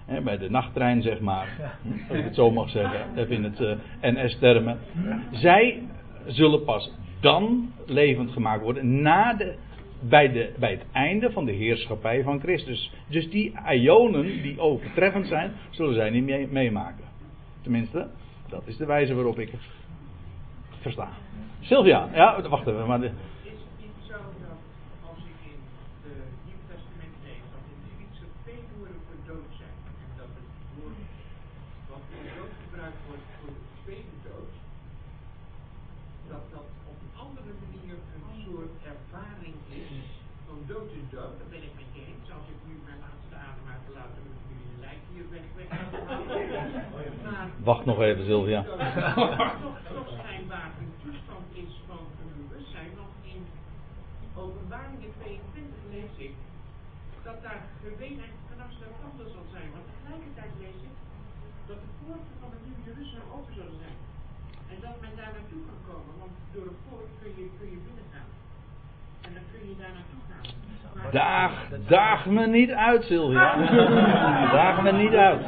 Hè, bij de nachttrein, zeg maar. Als ik het zo mag zeggen, even in het uh, NS-termen. Zij zullen pas dan levend gemaakt worden na de, bij, de, bij het einde van de heerschappij van Christus. Dus die ionen die overtreffend zijn, zullen zij niet mee, meemaken. Tenminste, dat is de wijze waarop ik het versta. Sylvia, ja, wacht even. Maar de, Wacht nog even, Sylvia. toch schijnbaar een toestand is van een bewustzijn, want in openbaring 22 lees ik dat daar en knars der tanden zal zijn. Maar tegelijkertijd lees ik dat de poorten van het nieuwe Jeruzalem open zullen zijn. En dat men daar naartoe kan komen, want door een poort kun je, kun je binnengaan. Daag, daag me niet uit, Sylvia. daag me niet uit.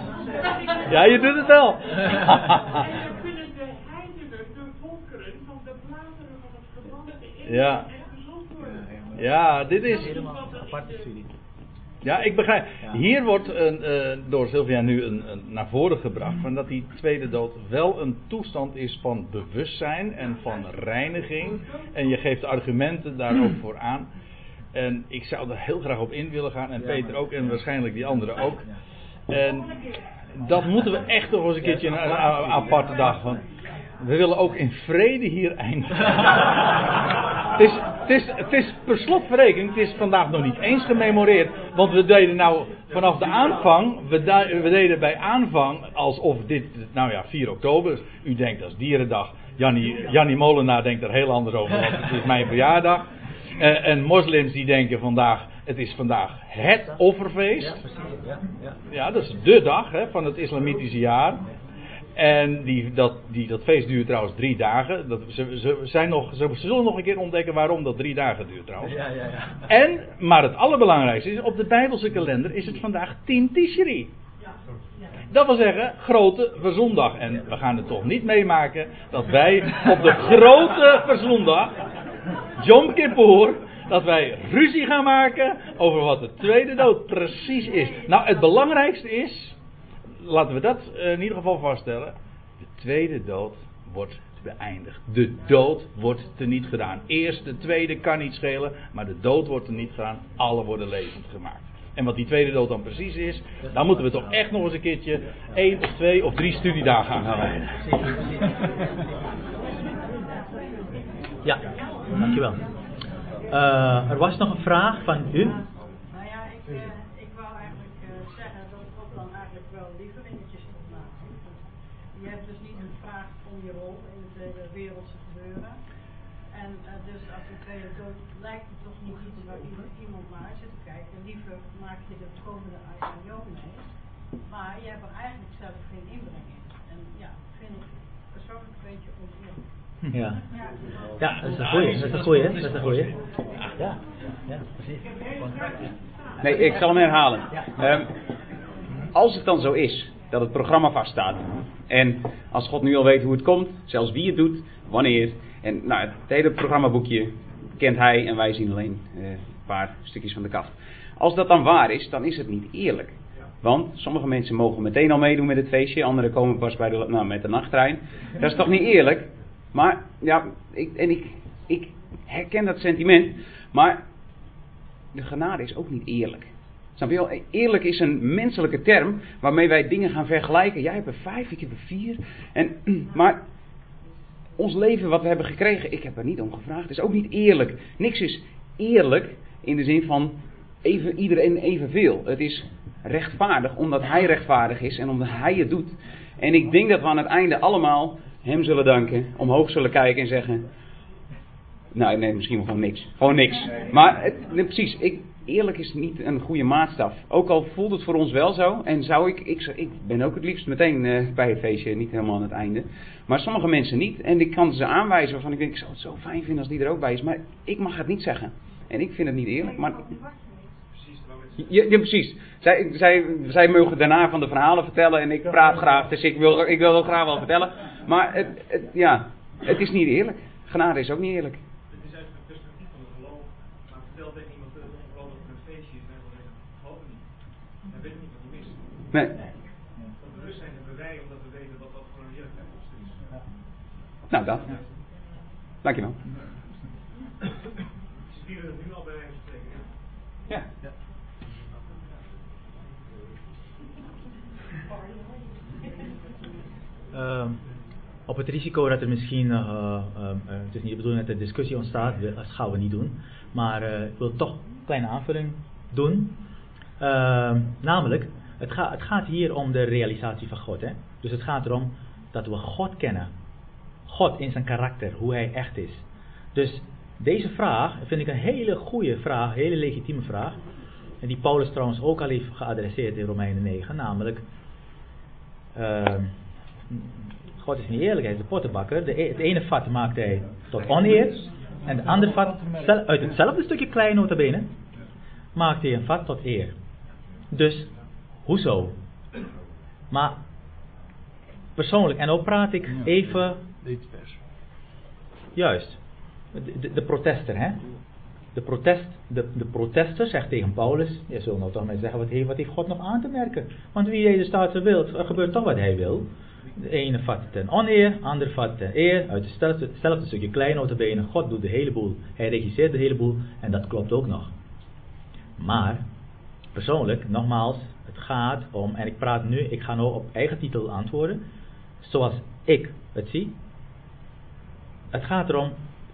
Ja, je doet het wel. ja. Ja, dit is. studie. Ja, ik begrijp. Hier wordt een, uh, door Sylvia nu een, een, naar voren gebracht van dat die tweede dood wel een toestand is van bewustzijn en van reiniging. En je geeft argumenten daar ook voor aan. En ik zou er heel graag op in willen gaan. En Peter ook. En waarschijnlijk die anderen ook. En dat moeten we echt nog eens een keertje een, een aparte dag van. We willen ook in vrede hier eindigen. het, is, het, is, het is per slotverrekening, het is vandaag nog niet eens gememoreerd. Want we deden nou vanaf de aanvang, we, we deden bij aanvang alsof dit, nou ja, 4 oktober. U denkt dat is dierendag. Jannie, Jannie Molenaar denkt er heel anders over, want het is mijn verjaardag. Uh, en moslims die denken vandaag, het is vandaag het offerfeest. Ja, precies. Ja, ja. ja dat is de dag hè, van het islamitische jaar. En die, dat, die, dat feest duurt trouwens drie dagen. Dat, ze, ze, zijn nog, ze zullen nog een keer ontdekken waarom dat drie dagen duurt trouwens. Ja, ja, ja. En, maar het allerbelangrijkste is, op de Bijbelse kalender is het vandaag 10 Tishri. Dat wil zeggen, grote verzondag. En we gaan het toch niet meemaken dat wij op de grote verzondag, Yom Kippur, dat wij ruzie gaan maken over wat de tweede dood precies is. Nou, het belangrijkste is, laten we dat in ieder geval vaststellen, de tweede dood wordt beëindigd. De dood wordt teniet gedaan. Eerst de tweede kan niet schelen, maar de dood wordt er niet gedaan. Alle worden levend gemaakt. En wat die tweede dood dan precies is, daar moeten we toch echt nog eens een keertje één of twee of drie studiedagen aan gaan wijden. Ja, dankjewel. Uh, er was nog een vraag van u. Nou ja, ik, Je hebt dus niet gevraagd om je rol in het hele wereldse gebeuren. En dus als tweede dood lijkt het toch niet iets waar iemand naar zit te kijken. Liever maak je de komende IPO mee. Maar je hebt er eigenlijk zelf geen inbreng in. En ja, vind ik persoonlijk een beetje oneerlijk. Ja. Ja, dat is een goeie. Dat is een goeie. Dat is een goeie. Ja, ja, precies. Nee, ik zal hem herhalen. Ehm, als het dan zo is dat het programma vaststaat. En als God nu al weet hoe het komt, zelfs wie het doet, wanneer. En nou, het hele programmaboekje kent hij en wij zien alleen eh, een paar stukjes van de kaft. Als dat dan waar is, dan is het niet eerlijk. Want sommige mensen mogen meteen al meedoen met het feestje, anderen komen pas bij de, nou, met de nachttrein. Dat is toch niet eerlijk? Maar ja, ik, en ik, ik herken dat sentiment, maar de genade is ook niet eerlijk. Snap? Eerlijk is een menselijke term waarmee wij dingen gaan vergelijken. Jij hebt er vijf, ik heb er vier. En, maar ons leven wat we hebben gekregen, ik heb er niet om gevraagd, is ook niet eerlijk. Niks is eerlijk in de zin van even, iedereen evenveel. Het is rechtvaardig omdat hij rechtvaardig is en omdat hij het doet. En ik denk dat we aan het einde allemaal hem zullen danken, omhoog zullen kijken en zeggen... Nou, nee, misschien wel gewoon niks. Gewoon niks. Maar het, nee, precies, ik, eerlijk is niet een goede maatstaf. Ook al voelt het voor ons wel zo. En zou ik, ik, ik ben ook het liefst meteen uh, bij het feestje, niet helemaal aan het einde. Maar sommige mensen niet. En ik kan ze aanwijzen waarvan ik denk, ik zou het zo fijn vinden als die er ook bij is. Maar ik mag het niet zeggen. En ik vind het niet eerlijk. Maar ja, ja, precies. Zij, zij, zij mogen daarna van de verhalen vertellen en ik praat graag, dus ik wil, ik wil wel graag wel vertellen. Maar het, het, ja, het is niet eerlijk. Genade is ook niet eerlijk. Nee. Dat bewustzijn hebben wij omdat we weten wat dat voor een heerlijkheid is. Nou, dat. Dankjewel. Ze vieren het nu al bij wijze spreken. Ja. ja. Uh, op het risico dat er misschien, uh, uh, het is niet de bedoeling dat er discussie ontstaat, dat gaan we niet doen. Maar ik wil toch een kleine aanvulling doen. Ehm, namelijk, het, ga, het, gaat hier om de realisatie van God. Hè? Dus het gaat erom dat we God kennen. God in zijn karakter, hoe hij echt is. Dus deze vraag vind ik een hele goede vraag, een hele legitieme vraag. En die Paulus trouwens ook al heeft geadresseerd in Romeinen 9, namelijk. Uh, God is niet eerlijk, hij is de pottenbakker. De, het ene vat maakt hij tot oneer. En de andere vat, uit hetzelfde stukje klein notabene, maakt hij een vat tot eer. Dus, hoezo? Maar, persoonlijk, en ook praat ik even... Juist. De, de, de protester, hè? De, protest, de, de protester zegt tegen Paulus, je zult nou toch maar zeggen, wat heeft, wat heeft God nog aan te merken? Want wie deze staat wil, er gebeurt toch wat hij wil. De ene vat ten oneer, de andere vat ten eer, uit hetzelfde, hetzelfde stukje klein notabene. God doet de hele boel, hij regisseert de hele boel en dat klopt ook nog. Maar, persoonlijk, nogmaals, het gaat om, en ik praat nu, ik ga nu op eigen titel antwoorden, zoals ik het zie. Het gaat erom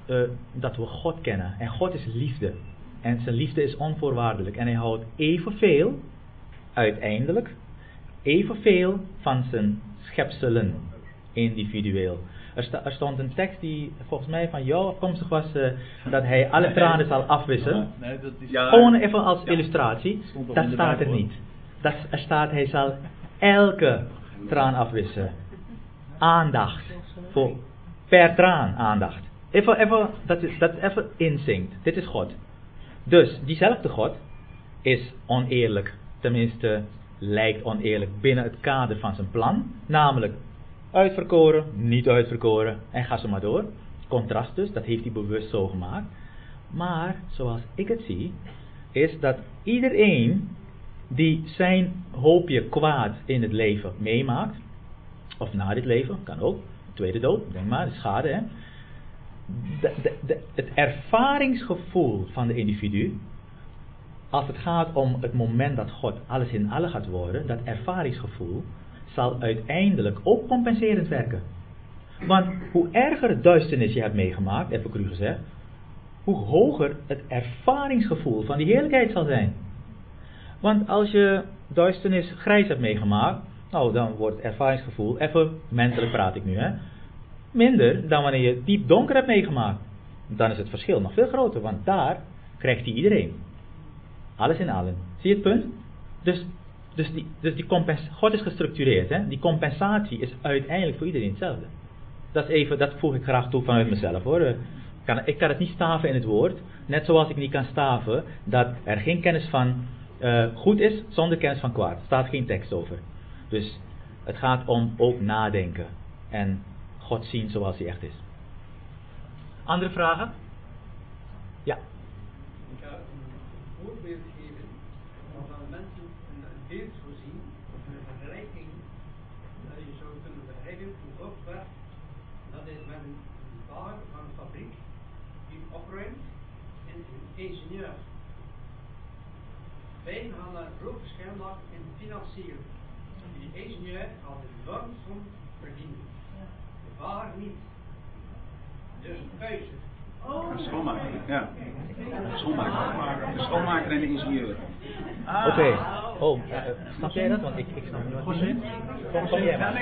uh, dat we God kennen. En God is liefde. En zijn liefde is onvoorwaardelijk. En hij houdt evenveel, uiteindelijk, evenveel van zijn schepselen, individueel. Er, sta, er, stond een tekst die volgens mij van jou afkomstig was, uh, dat hij alle tranen zal afwissen. Nee, dat is, Gewoon even als illustratie. Dat staat er niet. Dat, er staat hij zal elke traan afwissen. Aandacht. Voor, per traan aandacht. Even, even, dat, is, dat even inzinkt. Dit is God. Dus diezelfde God is oneerlijk. Tenminste, lijkt oneerlijk binnen het kader van zijn plan. Namelijk uitverkoren, niet uitverkoren en ga zo maar door. Contrast dus, dat heeft hij bewust zo gemaakt. Maar zoals ik het zie, is dat iedereen die zijn hoopje kwaad in het leven meemaakt, of na dit leven, kan ook, tweede dood, denk maar, de schade, hè. De, de, het ervaringsgevoel van de individu als het gaat om het moment dat God alles in alle gaat worden, dat ervaringsgevoel zal uiteindelijk ook compenserend werken. Want hoe erger duisternis je hebt meegemaakt, even cru gezegd, hoe hoger het ervaringsgevoel van die heerlijkheid zal zijn. Want als je duisternis grijs hebt meegemaakt, nou dan wordt het ervaringsgevoel, even menselijk praat ik nu hè, minder dan wanneer je diep donker hebt meegemaakt. Dan is het verschil nog veel groter, want daar krijgt hij iedereen. Alles in allen. Zie je het punt? Dus, dus, die, dus die God is gestructureerd. Hè? Die compensatie is uiteindelijk voor iedereen hetzelfde. Dat, is even, dat voeg ik graag toe vanuit mezelf hoor. Ik kan, ik kan het niet staven in het woord. Net zoals ik niet kan staven dat er geen kennis van eh, goed is zonder kennis van kwaad. Er staat geen tekst over. Dus het gaat om ook nadenken en God zien zoals hij echt is. Andere vragen? Ja. Ik ga een voorbeeld geven waarvan mensen een beeld voorzien, een vergelijking dat je zou kunnen begrijpen hoe God werkt. Dat is met een baar van een fabriek die opruimt en een ingenieur. Een verschil maken in financieren. Die ingenieur gaat een enorm som verdienen. De baar niet. Dus een keuze. Een schoonmaker, ja. Een schoonmaker. De schoonmaker en de ingenieur. Oké. Oh, eh, snap jij dat? Want ik, ik snap niet wat je zegt. Kom, kom jij maar.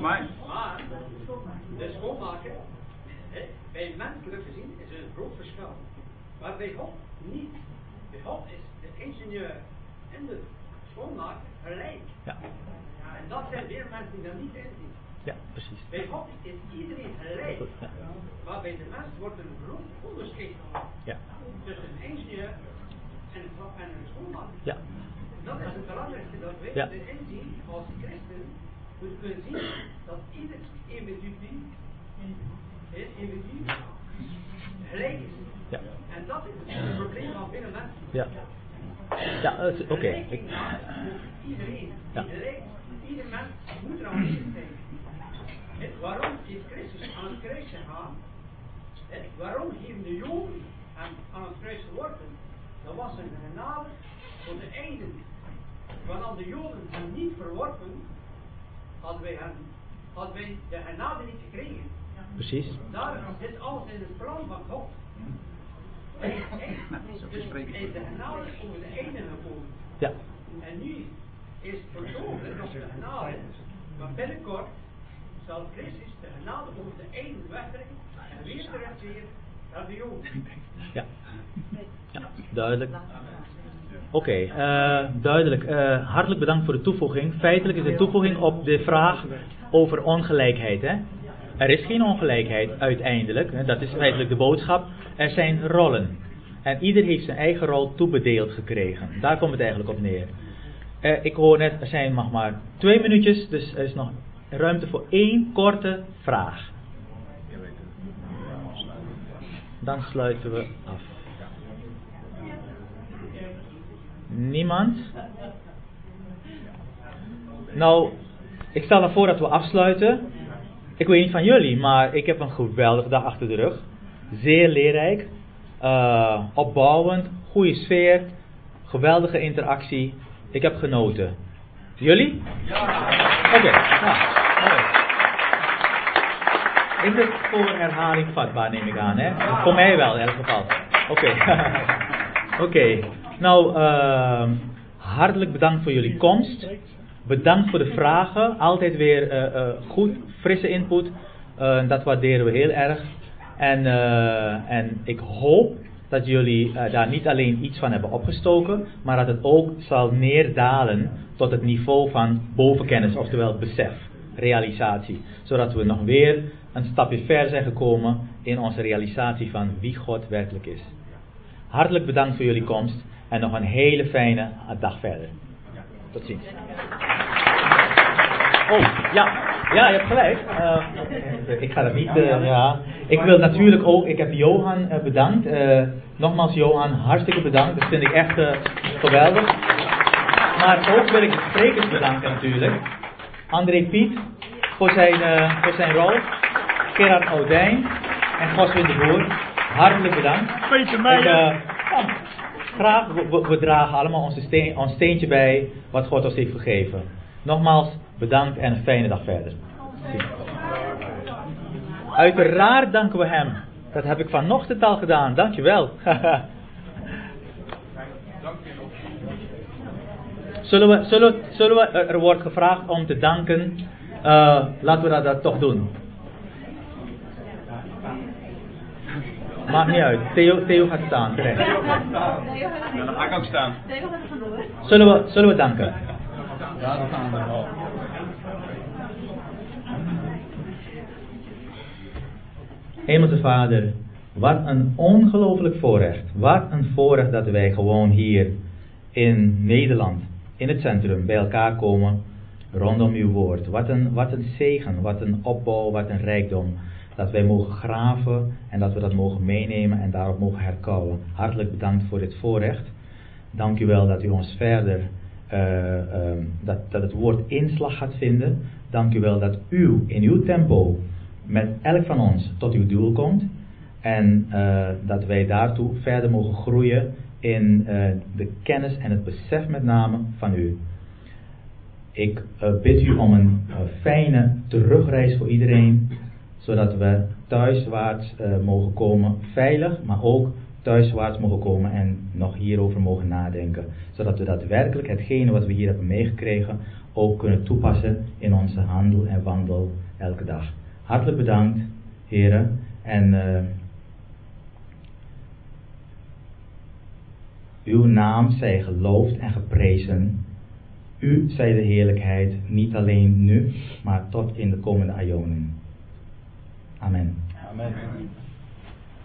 Maar, maar de schoonmaker, bij menselijk gezien, is een groot verschil. Maar bij God niet. Bij God is de ingenieur en de schoonmaker gelijk. Ja. En dat zijn weer mensen die dat niet inzien. Ja, precies. Bij God is iedereen gelijk. Ja. Maar bij de mens wordt een groot onderscheid gemaakt. Ja. Tussen een ingenieur en een, en een schoonmaker. Ja. Dat is het belangrijkste dat wij Ja. inzien als christen. Moeten kunnen zien dat ieder individu, individu gelijk is. Ja. En dat is het probleem van vele mensen. Ja. Ja, eh, oké. Ik- Iedereen. Ja. Iedereen. Ieder mens moet er aanwezig zijn. Waarom is Christus aan het kruis gegaan? Waarom geven de Joden aan, aan het kruis geworpen? Dat was een genade voor de eiden. Want als de Joden hem niet verworpen, hadden wij, hem, hadden wij de genade niet gekregen. Precies. Daar zit alles in het plan van God. Is echt, dus de genade over de gekomen. Ja. En nu is het verdoven nog de genade, maar binnenkort zal Christus de genade over de eiden wegtrekken en weer terugkeren naar de Joden. Ja. ja. Duidelijk. Oké, eh, duidelijk. Eh, hartelijk bedankt voor de toevoeging. Feitelijk is de toevoeging op de vraag over ongelijkheid. Hè? Er is geen ongelijkheid uiteindelijk. Dat is feitelijk de boodschap. Er zijn rollen. En ieder heeft zijn eigen rol toebedeeld gekregen. Daar komt het eigenlijk op neer. Eh, ik hoor net, er zijn nog maar twee minuutjes, dus er is nog ruimte voor één korte vraag. Dan sluiten we af. Niemand? Nou, ik stel ervoor dat we afsluiten. Ik weet niet van jullie, maar ik heb een geweldige dag achter de rug. Zeer leerrijk, eh, opbouwend, goede sfeer, geweldige interactie. Ik heb genoten. Jullie? Oké, nou. Is het voor herhaling vatbaar, neem ik aan, hè? Voor mij wel, in elk geval. Oké. Oké. Nou, ehm, hartelijk bedankt voor jullie komst. Bedankt voor de vragen. Altijd weer eh, eh, goed, frisse input. Eh, dat waarderen we heel erg. En, en ik hoop dat jullie daar niet alleen iets van hebben opgestoken, maar dat het ook zal neerdalen tot het niveau van bovenkennis, oftewel besef, realisatie. Zodat we nog weer een stapje ver zijn gekomen in onze realisatie van wie God werkelijk is. Hartelijk bedankt voor jullie komst en nog een hele fijne dag verder. Tot ziens. Oh, ja. Ja, je hebt gelijk. Eh, ik ga dat niet, eh, ja. Ik wil natuurlijk ook, ik heb Johan eh, bedankt. Eh, nogmaals Johan, hartstikke bedankt. Dat vind ik echt geweldig. Maar ook wil ik de sprekers bedanken natuurlijk. André Piet voor zijn, voor zijn rol. Gerard Oudijn en Goswin de Boer. Hartelijk bedankt. Peter Meijer. eh, graag, we, we- we dragen allemaal onze steen, ons steentje bij wat God ons heeft gegeven. Nogmaals, bedankt en een fijne dag verder. Uiteraard danken we hem. Dat heb ik vanochtend al gedaan. Dankjewel. zullen we, zullen, we- zullen we, er wordt gevraagd om te danken. Eh, laten we dat, dat toch doen. Maakt niet uit. Theo, Theo gaat staan. terecht. Dan ga ik ook staan. Zullen we, zullen we danken? Ja, dat gaan we wel. Hemelse Vader, wat een ongelooflijk voorrecht. Wat een voorrecht dat wij gewoon hier in Nederland, in het centrum, bij elkaar komen rondom uw woord. Wat een, wat een zegen, wat een opbouw, wat een rijkdom. Dat wij mogen graven en dat we dat mogen meenemen en daarop mogen herkouwen. Hartelijk bedankt voor dit voorrecht. Dank u wel dat u ons verder, uh, uh, dat, dat het woord inslag gaat vinden. Dank u wel dat u in uw tempo met elk van ons tot uw doel komt. En uh, dat wij daartoe verder mogen groeien in de kennis en het besef met name van u. Ik bid u om een fijne terugreis voor iedereen, zodat we thuiswaarts mogen komen, veilig, maar ook thuiswaarts mogen komen en nog hierover mogen nadenken. Zodat we daadwerkelijk hetgene wat we hier hebben meegekregen ook kunnen toepassen in onze handel en wandel elke dag. Hartelijk bedankt, heren. En uh, uw naam zij geloofd en geprezen. U zij de heerlijkheid, niet alleen nu, maar tot in de komende ajonen. Amen. Amen.